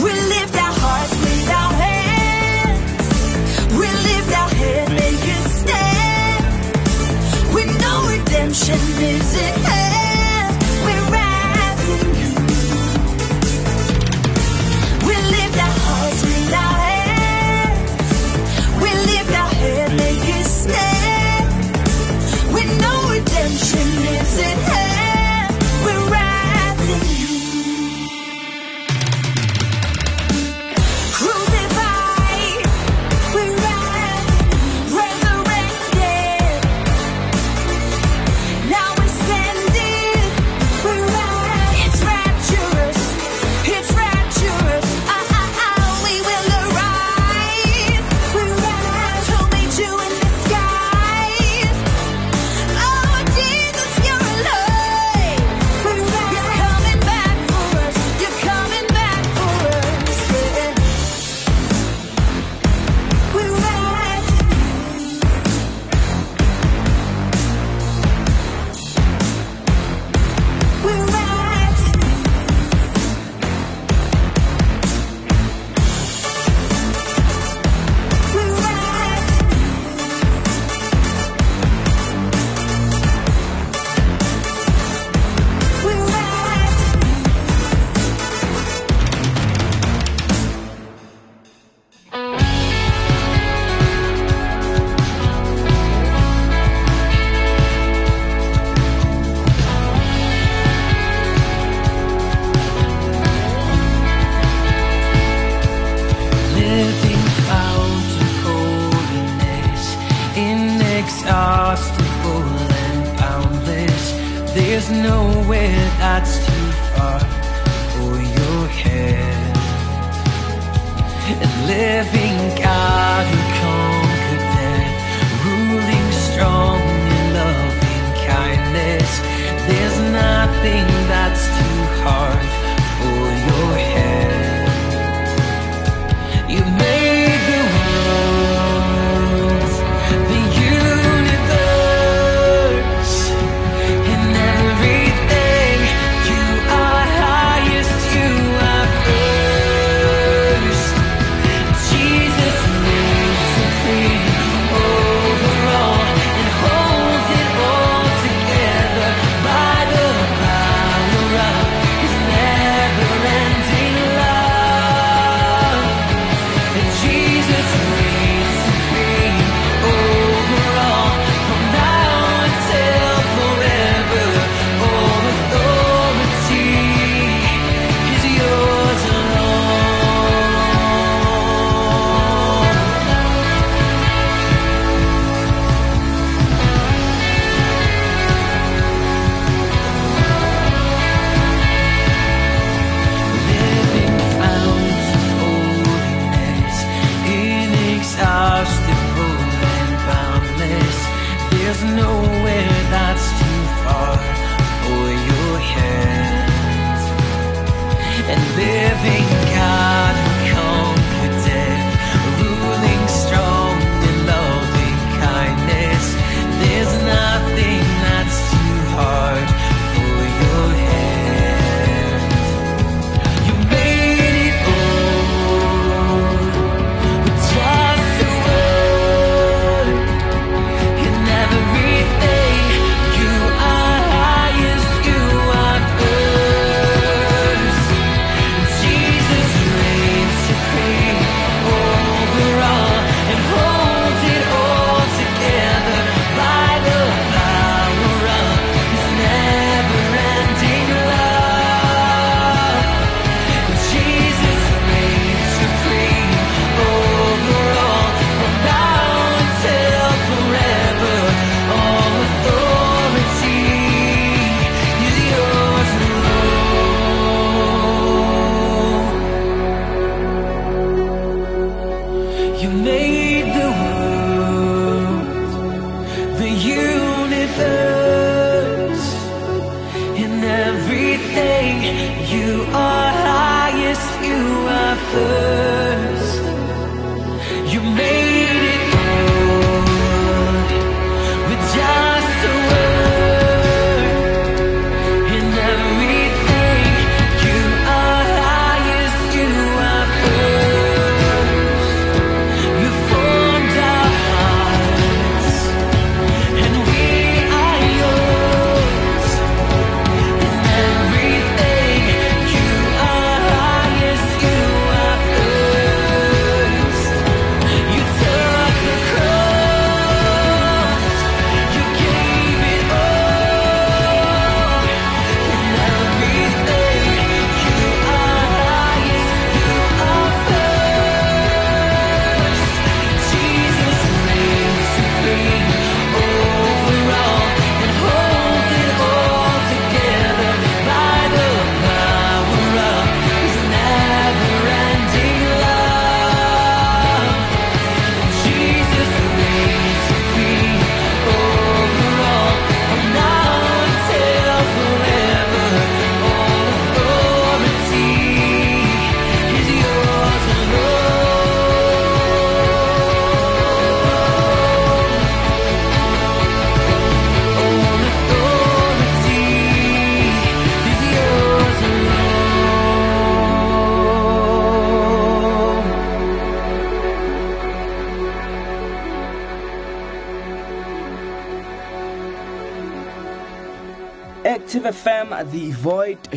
Speaker 12: We lift our hearts with our hands. We lift our make it stand. Redemption is
Speaker 11: hand.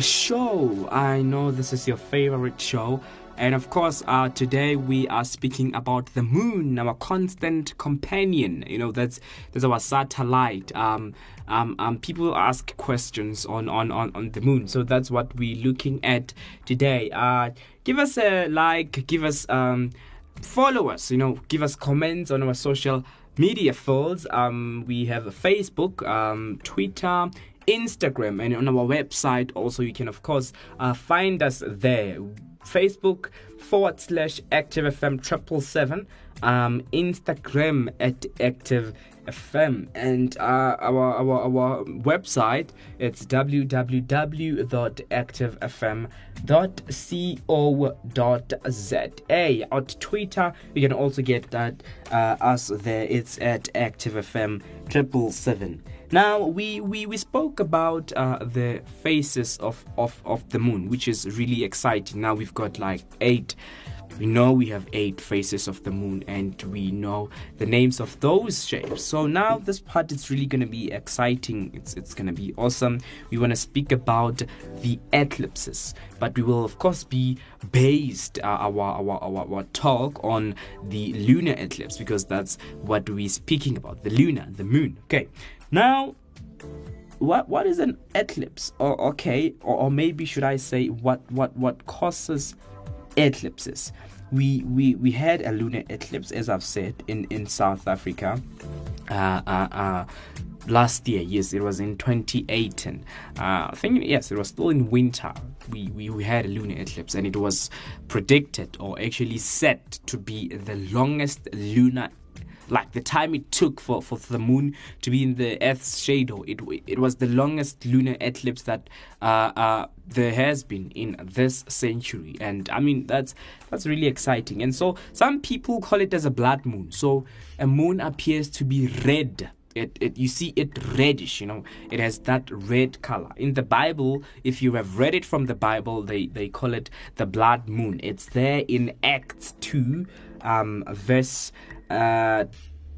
Speaker 11: show. I know this is your favorite show. And of course, uh, today we are speaking about the moon, our constant companion. You know, that's that's our satellite. Um, um, um, people ask questions on, on, on, on the moon, so that's what we're looking at today. Uh, give us a like, give us um, follow us. You know, give us comments on our social media fields. Um, we have Facebook, um, Twitter,
Speaker 3: Instagram and on our website. Also, you can, of course, uh, find us there. Facebook forward slash Active FM triple seven, um, Instagram at Active FM, and uh, our, our our website it's www.activefm.co.za. On Twitter, you can also get that uh, us there. It's at Active FM triple seven. Now we, we, we spoke about uh, the phases of, of, of the moon, which is really exciting. Now we've got like eight. We know we have eight phases of the moon, and we know the names of those shapes. So now this part is really going to be exciting. It's it's going to be awesome. We want to speak about the eclipses, but we will of course be based uh, our, our our our talk on the lunar eclipse because that's what we're speaking about. The lunar, the moon. Okay. Now, what what is an eclipse? Or okay, or, or maybe should I say what what what causes eclipses? We we we had a lunar eclipse, as I've said, in in South Africa. Uh, uh, uh, last year yes it was in 2018 uh, i think yes it was still in winter we, we we had a lunar eclipse and it was predicted or actually set to be the longest lunar like the time it took for, for the moon to be in the Earth's shadow, it it was the longest lunar eclipse that uh, uh, there has been in this century, and I mean that's that's really exciting. And so some people call it as a blood moon. So a moon appears to be red. It, it you see it reddish you know it has that red color in the bible if you have read it from the bible they they call it the blood moon it's there in acts 2 um verse uh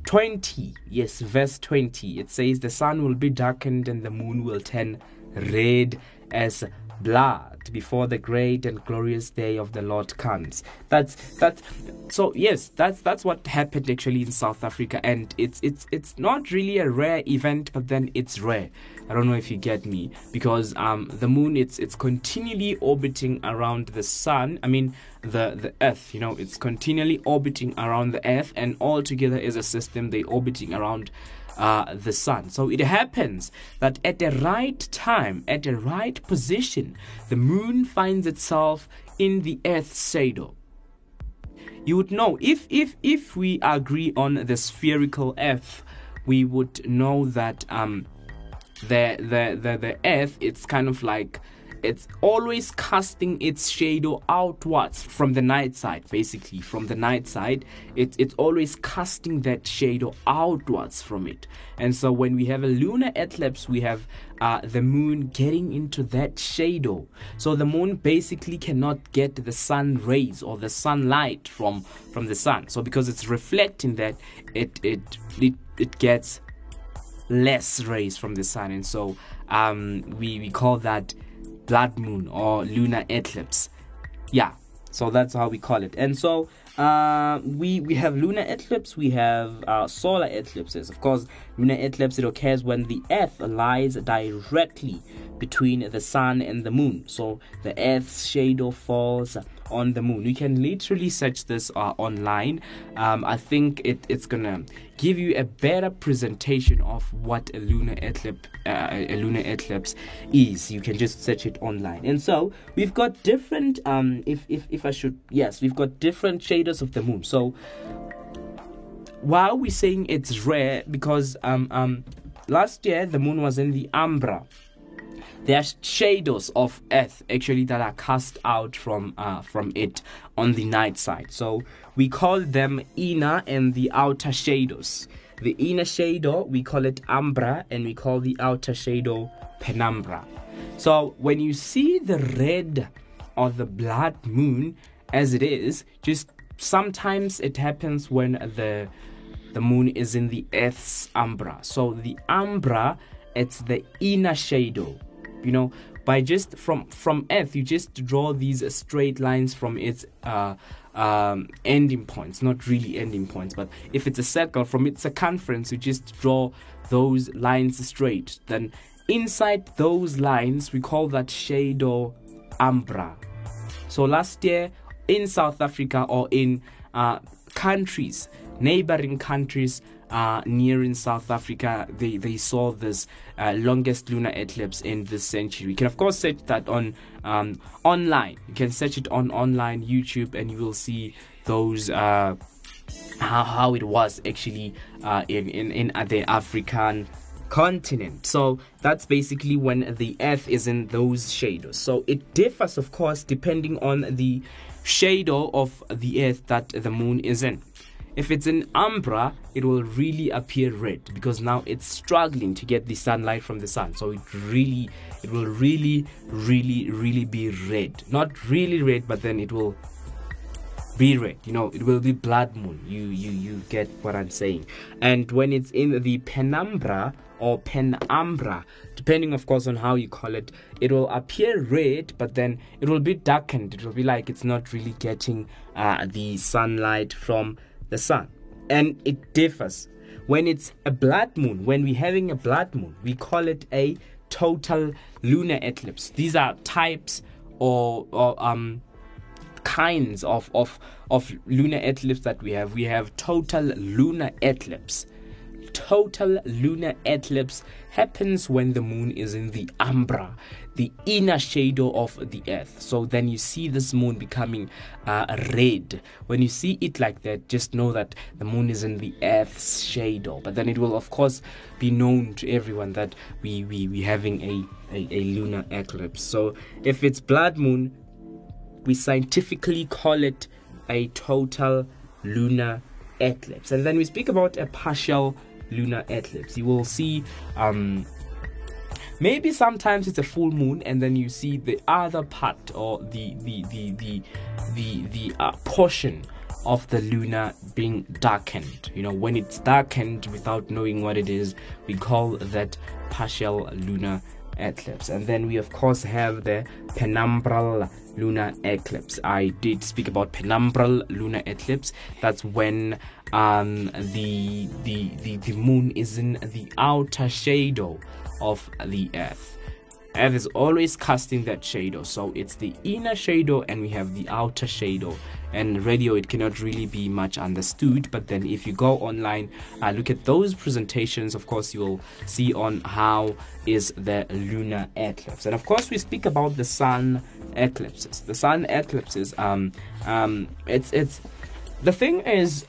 Speaker 3: 20 yes verse 20 it says the sun will be darkened and the moon will turn red as blood before the great and glorious day of the lord comes. That's that's so yes that's that's what happened actually in south africa. And it's it's it's not really a rare event but then it's rare i don't know if you get me because um the moon it's it's continually orbiting around the sun i mean the the earth you know it's continually orbiting around the earth and all together as a system they orbiting around uh, the sun. So it happens that at the right time, at the right position, the moon finds itself in the Earth's shadow. You would know if if if we agree on the spherical Earth, we would know that um, the the the the Earth it's kind of like it's always casting its shadow outwards from the night side basically. From the night side it, it's always casting that shadow outwards from it. And so when we have a lunar eclipse we have uh, the moon getting into that shadow. So the moon basically cannot get the sun rays or the sunlight from from the sun. So because it's reflecting that it it it, it gets less rays from the sun. And so um, we, we call that blood moon or lunar eclipse. Yeah so that's how we call it. And so uh, we we have lunar eclipse we have uh, solar eclipses. Of course lunar eclipse it occurs when the earth lies directly between the sun and the moon. So the earth's shadow falls on the moon. You can literally search this uh, online. Um, i think it, it's gonna give you a better presentation of what a lunar eclipse uh, a lunar eclipse is. You can just search it online. And so we've got different um if if, if i should yes we've got different shaders of the moon. So why are saying it's rare because um um last year the moon was in the umbra there are shadows of earth actually that are cast out from uh, from it on the night side. So we call them inner and the outer shadows the inner shadow we call it umbra and we call the outer shadow penumbra. So when you see the red or the blood moon as it is just sometimes it happens when the the moon is in the earth's umbra. So the umbra it's the inner shadow you know by just from from earth you just draw these straight lines from its uh um ending points not really ending points but if it's a circle from its circumference you just draw those lines straight. Then inside those lines we call that shadow umbra. So last year in south africa or in uh countries neighboring countries uh, near in South Africa, they, they saw this uh, longest lunar eclipse in this century. You can, of course, search that on um, online. You can search it on online YouTube, and you will see those. Uh, how, how it was actually uh, in, in, in the African continent. So that's basically when the earth is in those shadows. So it differs, of course, depending on the shadow of the earth that the moon is in. If it's in umbra, it will really appear red because now it's struggling to get the sunlight from the sun. So it really, it will really, really, really be red. Not really red, but then it will be red you know it will be blood moon you you you get what i'm saying and when it's in the penumbra or penumbra depending of course on how you call it it will appear red but then it will be darkened it will be like it's not really getting uh, the sunlight from the sun and it differs when it's a blood moon when we're having a blood moon we call it a total lunar eclipse these are types or, or um kinds of, of, of lunar eclipse that we have. We have total lunar eclipse. Total lunar eclipse happens when the moon is in the umbra, the inner shadow of the earth. So then you see this moon becoming uh, red. When you see it like that, just know that the moon is in the earth's shadow. But then it will, of course, be known to everyone that we we we having a, a, a lunar eclipse. So if it's blood moon, we scientifically call it a total lunar eclipse. And then we speak about a partial lunar eclipse. You will see um, maybe sometimes it's a full moon and then you see the other part or the the the the the, the uh, portion of the lunar being darkened. You know when it's darkened without knowing what it is we call that partial lunar eclipse. And then we of course have the penumbral lunar eclipse. I did speak about penumbral lunar eclipse. That's when um, the, the the the moon is in the outer shadow of the earth. Earth is always casting that shadow so it's the inner shadow and we have the outer shadow. And radio it cannot really be much understood but then if you go online uh, look at those presentations of course you'll see on how is the lunar eclipse. And of course we speak about the sun eclipses. The sun eclipses um um it's it's the thing is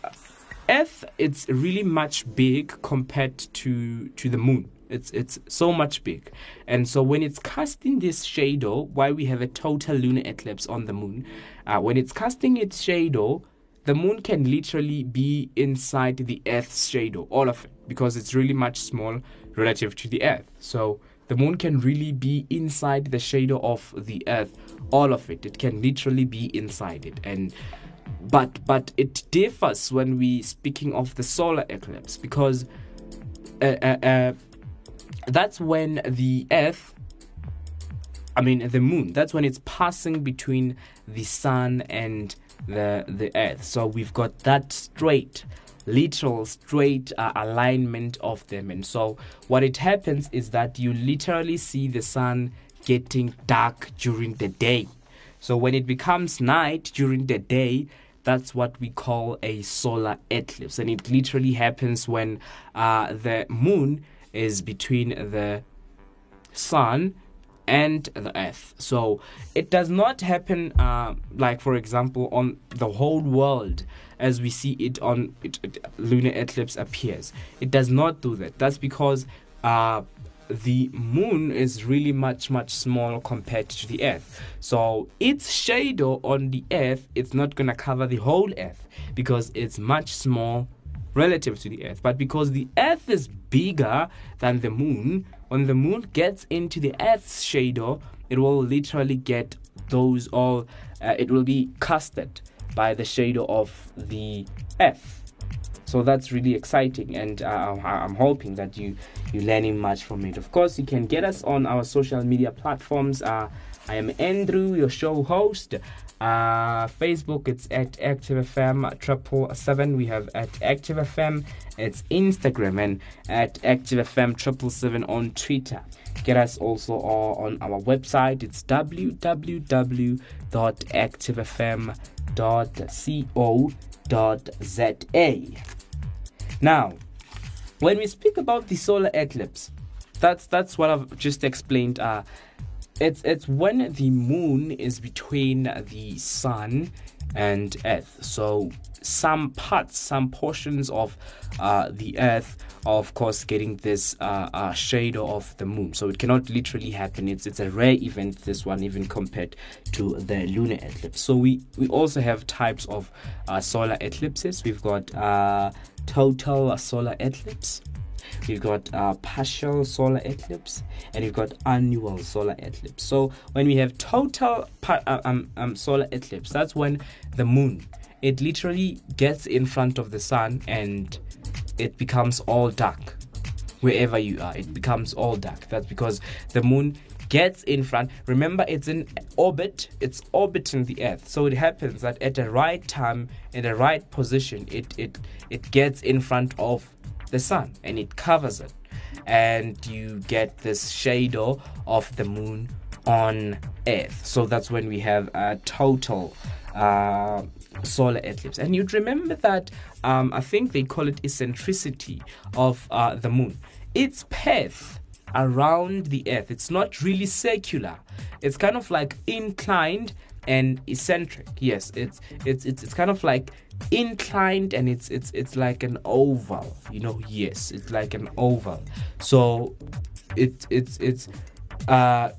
Speaker 3: earth it's really much big compared to to the moon. It's it's so much big. And so when it's casting this shadow why we have a total lunar eclipse on the moon uh, when it's casting its shadow the moon can literally be inside the earth's shadow all of it because it's really much small relative to the earth. So the moon can really be inside the shadow of the earth all of it. It can literally be inside it. And but but it differs when we speaking of the solar eclipse because uh, uh, uh, that's when the earth i mean the moon that's when it's passing between the sun and the the earth. So we've got that straight literal straight uh, alignment of them. And so what it happens is that you literally see the sun getting dark during the day. So when it becomes night during the day that's what we call a solar eclipse. And it literally happens when uh, the moon is between the sun and the earth. So it does not happen uh, like for example on the whole world as we see it on it, it- lunar eclipse appears. It does not do that. That's because uh, the moon is really much much small compared to the earth. So its shadow on the earth it's not going to cover the whole earth because it's much small relative to the earth. But because the earth is bigger than the moon when the moon gets into the earth's shadow it will literally get those all uh, it will be casted by the shadow of the earth so that's really exciting and uh, i'm hoping that you you're learning much from it. Of course you can get us on our social media platforms. Uh, i am andrew your show host. Uh, facebook it's at active fm triple seven. We have at active fm it's instagram and at active fm triple seven on twitter. Get us also uh, on our website. It's www.activefm.co.za now when we speak about the solar eclipse, that's that's what I've just explained. Uh, it's it's when the moon is between the sun and earth. So some parts, some portions of uh, the earth are of course getting this uh, uh, shadow of the moon. So it cannot literally happen. It's it's a rare event. This one even compared to the lunar eclipse. So we we also have types of uh, solar eclipses. We've got uh, total solar eclipse. We've got uh, partial solar eclipse and we've got annual solar eclipse. So when we have total uh, um, um, solar eclipse, that's when the moon it literally gets in front of the sun and it becomes all dark wherever you are. It becomes all dark. That's because the moon gets in front. Remember, it's in orbit. It's orbiting the Earth. So it happens that at the right time, in the right position, it it it gets in front of the sun and it covers it, and you get this shadow of the moon on Earth. So that's when we have a total. Uh, solar eclipse and you'd remember that um, i think they call it eccentricity of uh, the moon its path around the earth. It's not really circular. It's kind of like inclined and eccentric. Yes it's it's it's, it's kind of like inclined and it's it's it's like an oval you know yes it's like an oval. So it it's it's uh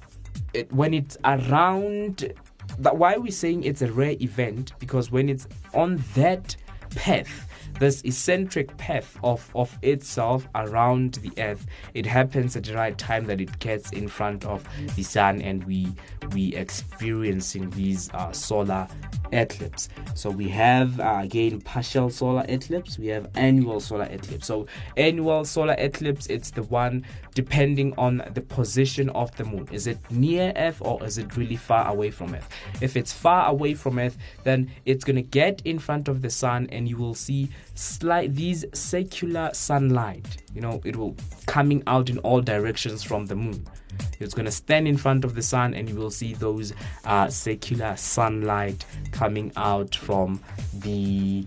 Speaker 3: it, when it's around that why we're saying it's a rare event? Because when it's on that path this eccentric path of, of itself around the earth. It happens at the right time that it gets in front of the sun and we we experiencing these uh, solar eclipse so we have uh, again partial solar eclipse we have annual solar eclipse. So annual solar eclipse it's the one depending on the position of the moon. Is it near earth or is it really far away from earth? If it's far away from earth then it's going to get in front of the sun and you will see slight these circular sunlight you know it will coming out in all directions from the moon. It's going to stand in front of the sun and you will see those uh, circular sunlight coming out from the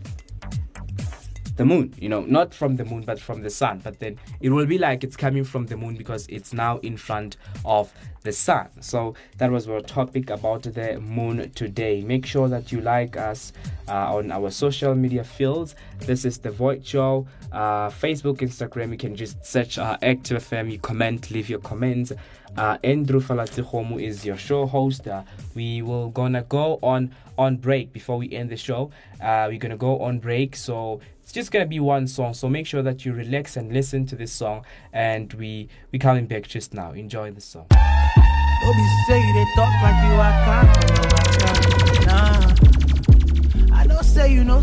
Speaker 3: the moon you know not from the moon but from the sun. But then it will be like it's coming from the moon because it's now in front of the sun. So that was our topic about the moon today. Make sure that you like us uh, on our social media fields. This is the void show uh, facebook instagram. You can just search uh, active fm you comment leave your comments. Uh, Andrew Falatikomu is your show host. Uh, we will gonna go on on break. Before we end the show. Uh, we're gonna go on break, so it's just gonna be one song. So make sure that you relax and listen to this song. And we we coming back just now. Enjoy the song.
Speaker 13: Don't be say they talk like you Nah. I don't say you say nah,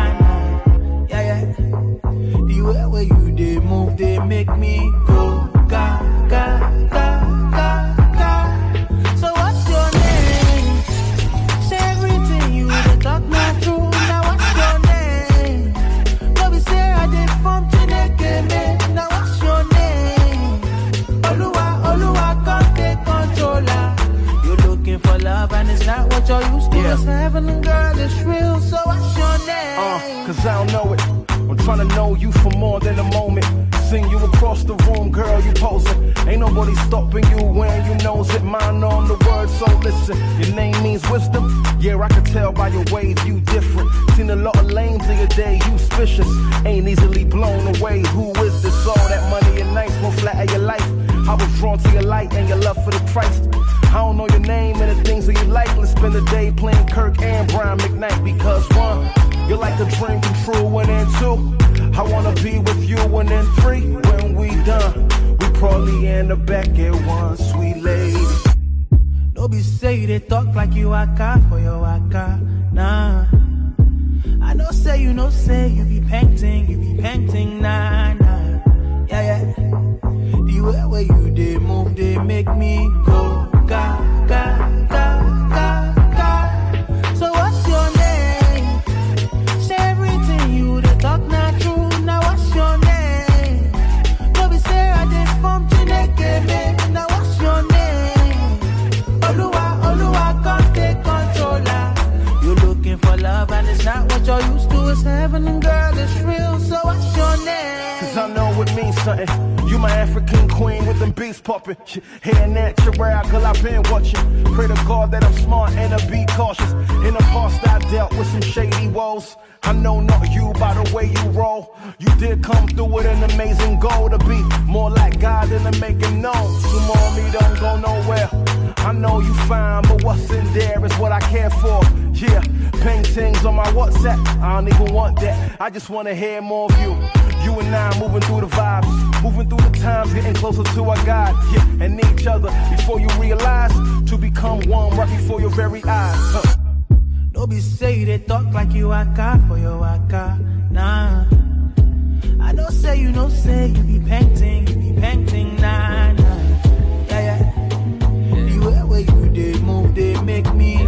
Speaker 13: nah. Yeah, yeah. The way where you they move, they make me go It's heaven and girl, it's real. So what's your name?
Speaker 8: Uh, cause I don't know it. I'm trying to know you for more than a moment. Sing you across the room, girl, you posing. Ain't nobody stopping you when you knows it. Mine on the word, so listen. Your name means wisdom. Yeah, I can tell by your ways you different. Seen a lot of lanes in your day, you suspicious. Ain't easily blown away. Who is this? All that money and nice won't flatter your life. I was drawn to your light and your love for the Christ. I don't know your name and the things that you like. Let's spend the day playing Kirk and Brian McKnight because one, you're like a dream come true, and then two, I wanna be with you, and then three, when we done, we probably end up back at one, sweet lady.
Speaker 13: Be say they talk like you waka for your waka. Nah. I know say you know say you be painting, you be painting, nah nah. Yeah yeah. The way where you they move, they make me go You
Speaker 9: my African queen with them beats popping. Hair natural, cause I've been watching. Pray to God that I'm smart and I be cautious. In the past, I dealt with some shady woes. I know not you by the way you roll. You did come through with an amazing goal to be more like God than to make him known. Sumo on me don't go nowhere. I know you fine, but what's in there is what I care for. Yeah, paintings on my WhatsApp. I don't even want that. I just wanna hear more of you. You and I moving through the vibes, moving through the times, getting closer to our God. Yeah, and each other before you realize to become one right before your very eyes. Huh.
Speaker 13: Don't be say they talk like you waka for your waka. Nah. I don't say you no say you be painting, you be painting, nah, nah. Yeah, yeah. The way where you did move, they make me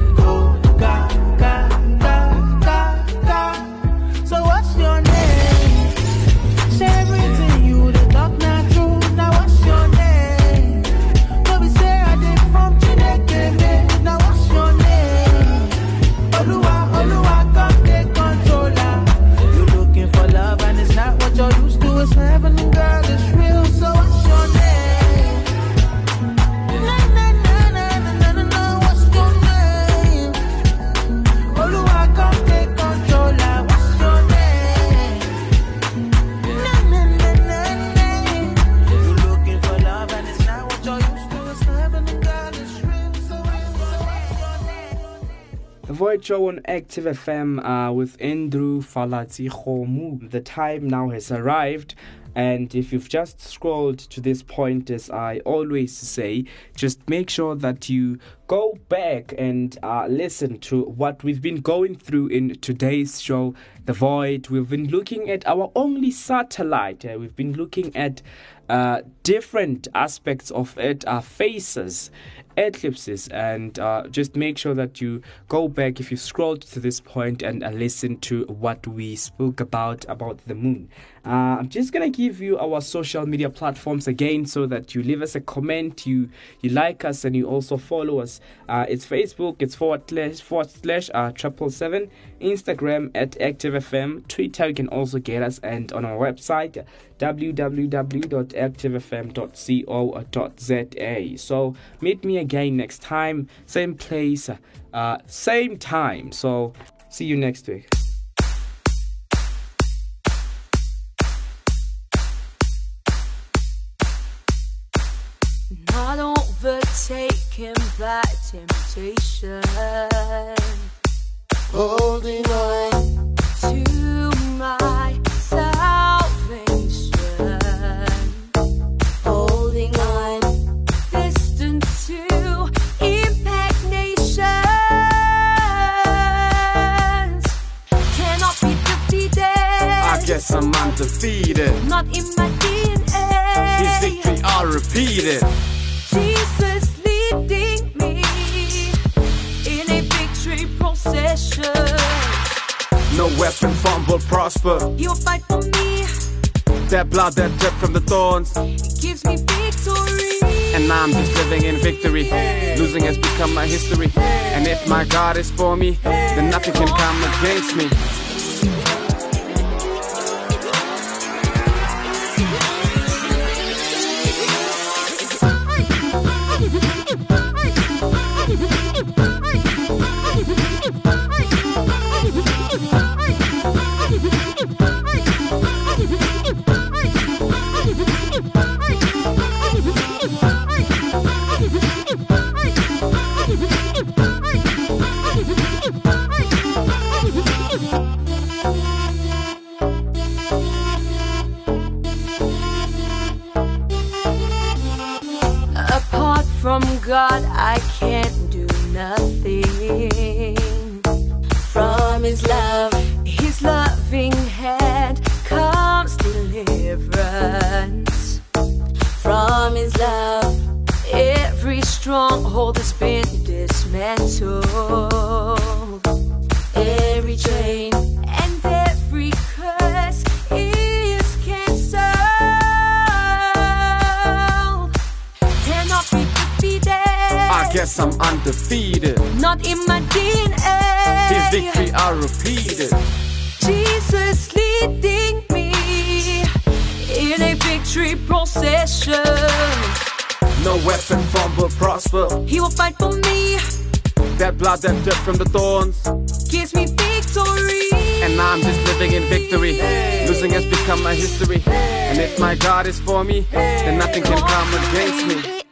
Speaker 3: Show on Active FM uh, with Andrew Falati Khomu. The time now has arrived. And if you've just scrolled to this point, as I always say, just make sure that you go back and uh, listen to what we've been going through in today's show, The Void. We've been looking at our only satellite. Uh, we've been looking at uh, different aspects of it, are faces, eclipses, and uh, just make sure that you go back if you scrolled to this point and uh, listen to what we spoke about about the moon. Uh, I'm just gonna give you our social media platforms again so that you leave us a comment, you you like us, and you also follow us. Uh, it's Facebook, it's forward slash forward slash uh, triple seven, Instagram at Active FM, Twitter you can also get us, and on our website www.activefm.co.za. So meet me again next time, same place, uh, same time. So see you next week.
Speaker 11: Not overtaken by temptation.
Speaker 5: Holding on
Speaker 10: Guess I'm undefeated.
Speaker 11: Not in my DNA.
Speaker 10: His victory, I'll repeat it.
Speaker 11: Jesus leading me in a victory procession.
Speaker 10: No weapon formed will prosper.
Speaker 11: He'll fight for me,
Speaker 10: That blood that dripped from the thorns.
Speaker 11: it gives me victory.
Speaker 10: And I'm just living in victory. Losing has become my history. And if my God is for me, then nothing can come against me.
Speaker 11: God, I can't do nothing. From His love, His loving hand comes deliverance. From His love, every stronghold has been dismantled.
Speaker 10: I guess I'm undefeated.
Speaker 11: Not in my DNA.
Speaker 10: His victory, I'll repeat it.
Speaker 11: Jesus leading me in a victory procession.
Speaker 14: No weapon formed will prosper.
Speaker 11: He will fight for me,
Speaker 14: That blood that dripped from the thorns.
Speaker 11: gives me victory.
Speaker 14: And now I'm just living in victory. Losing has become my history. And if my God is for me, then nothing can come against me.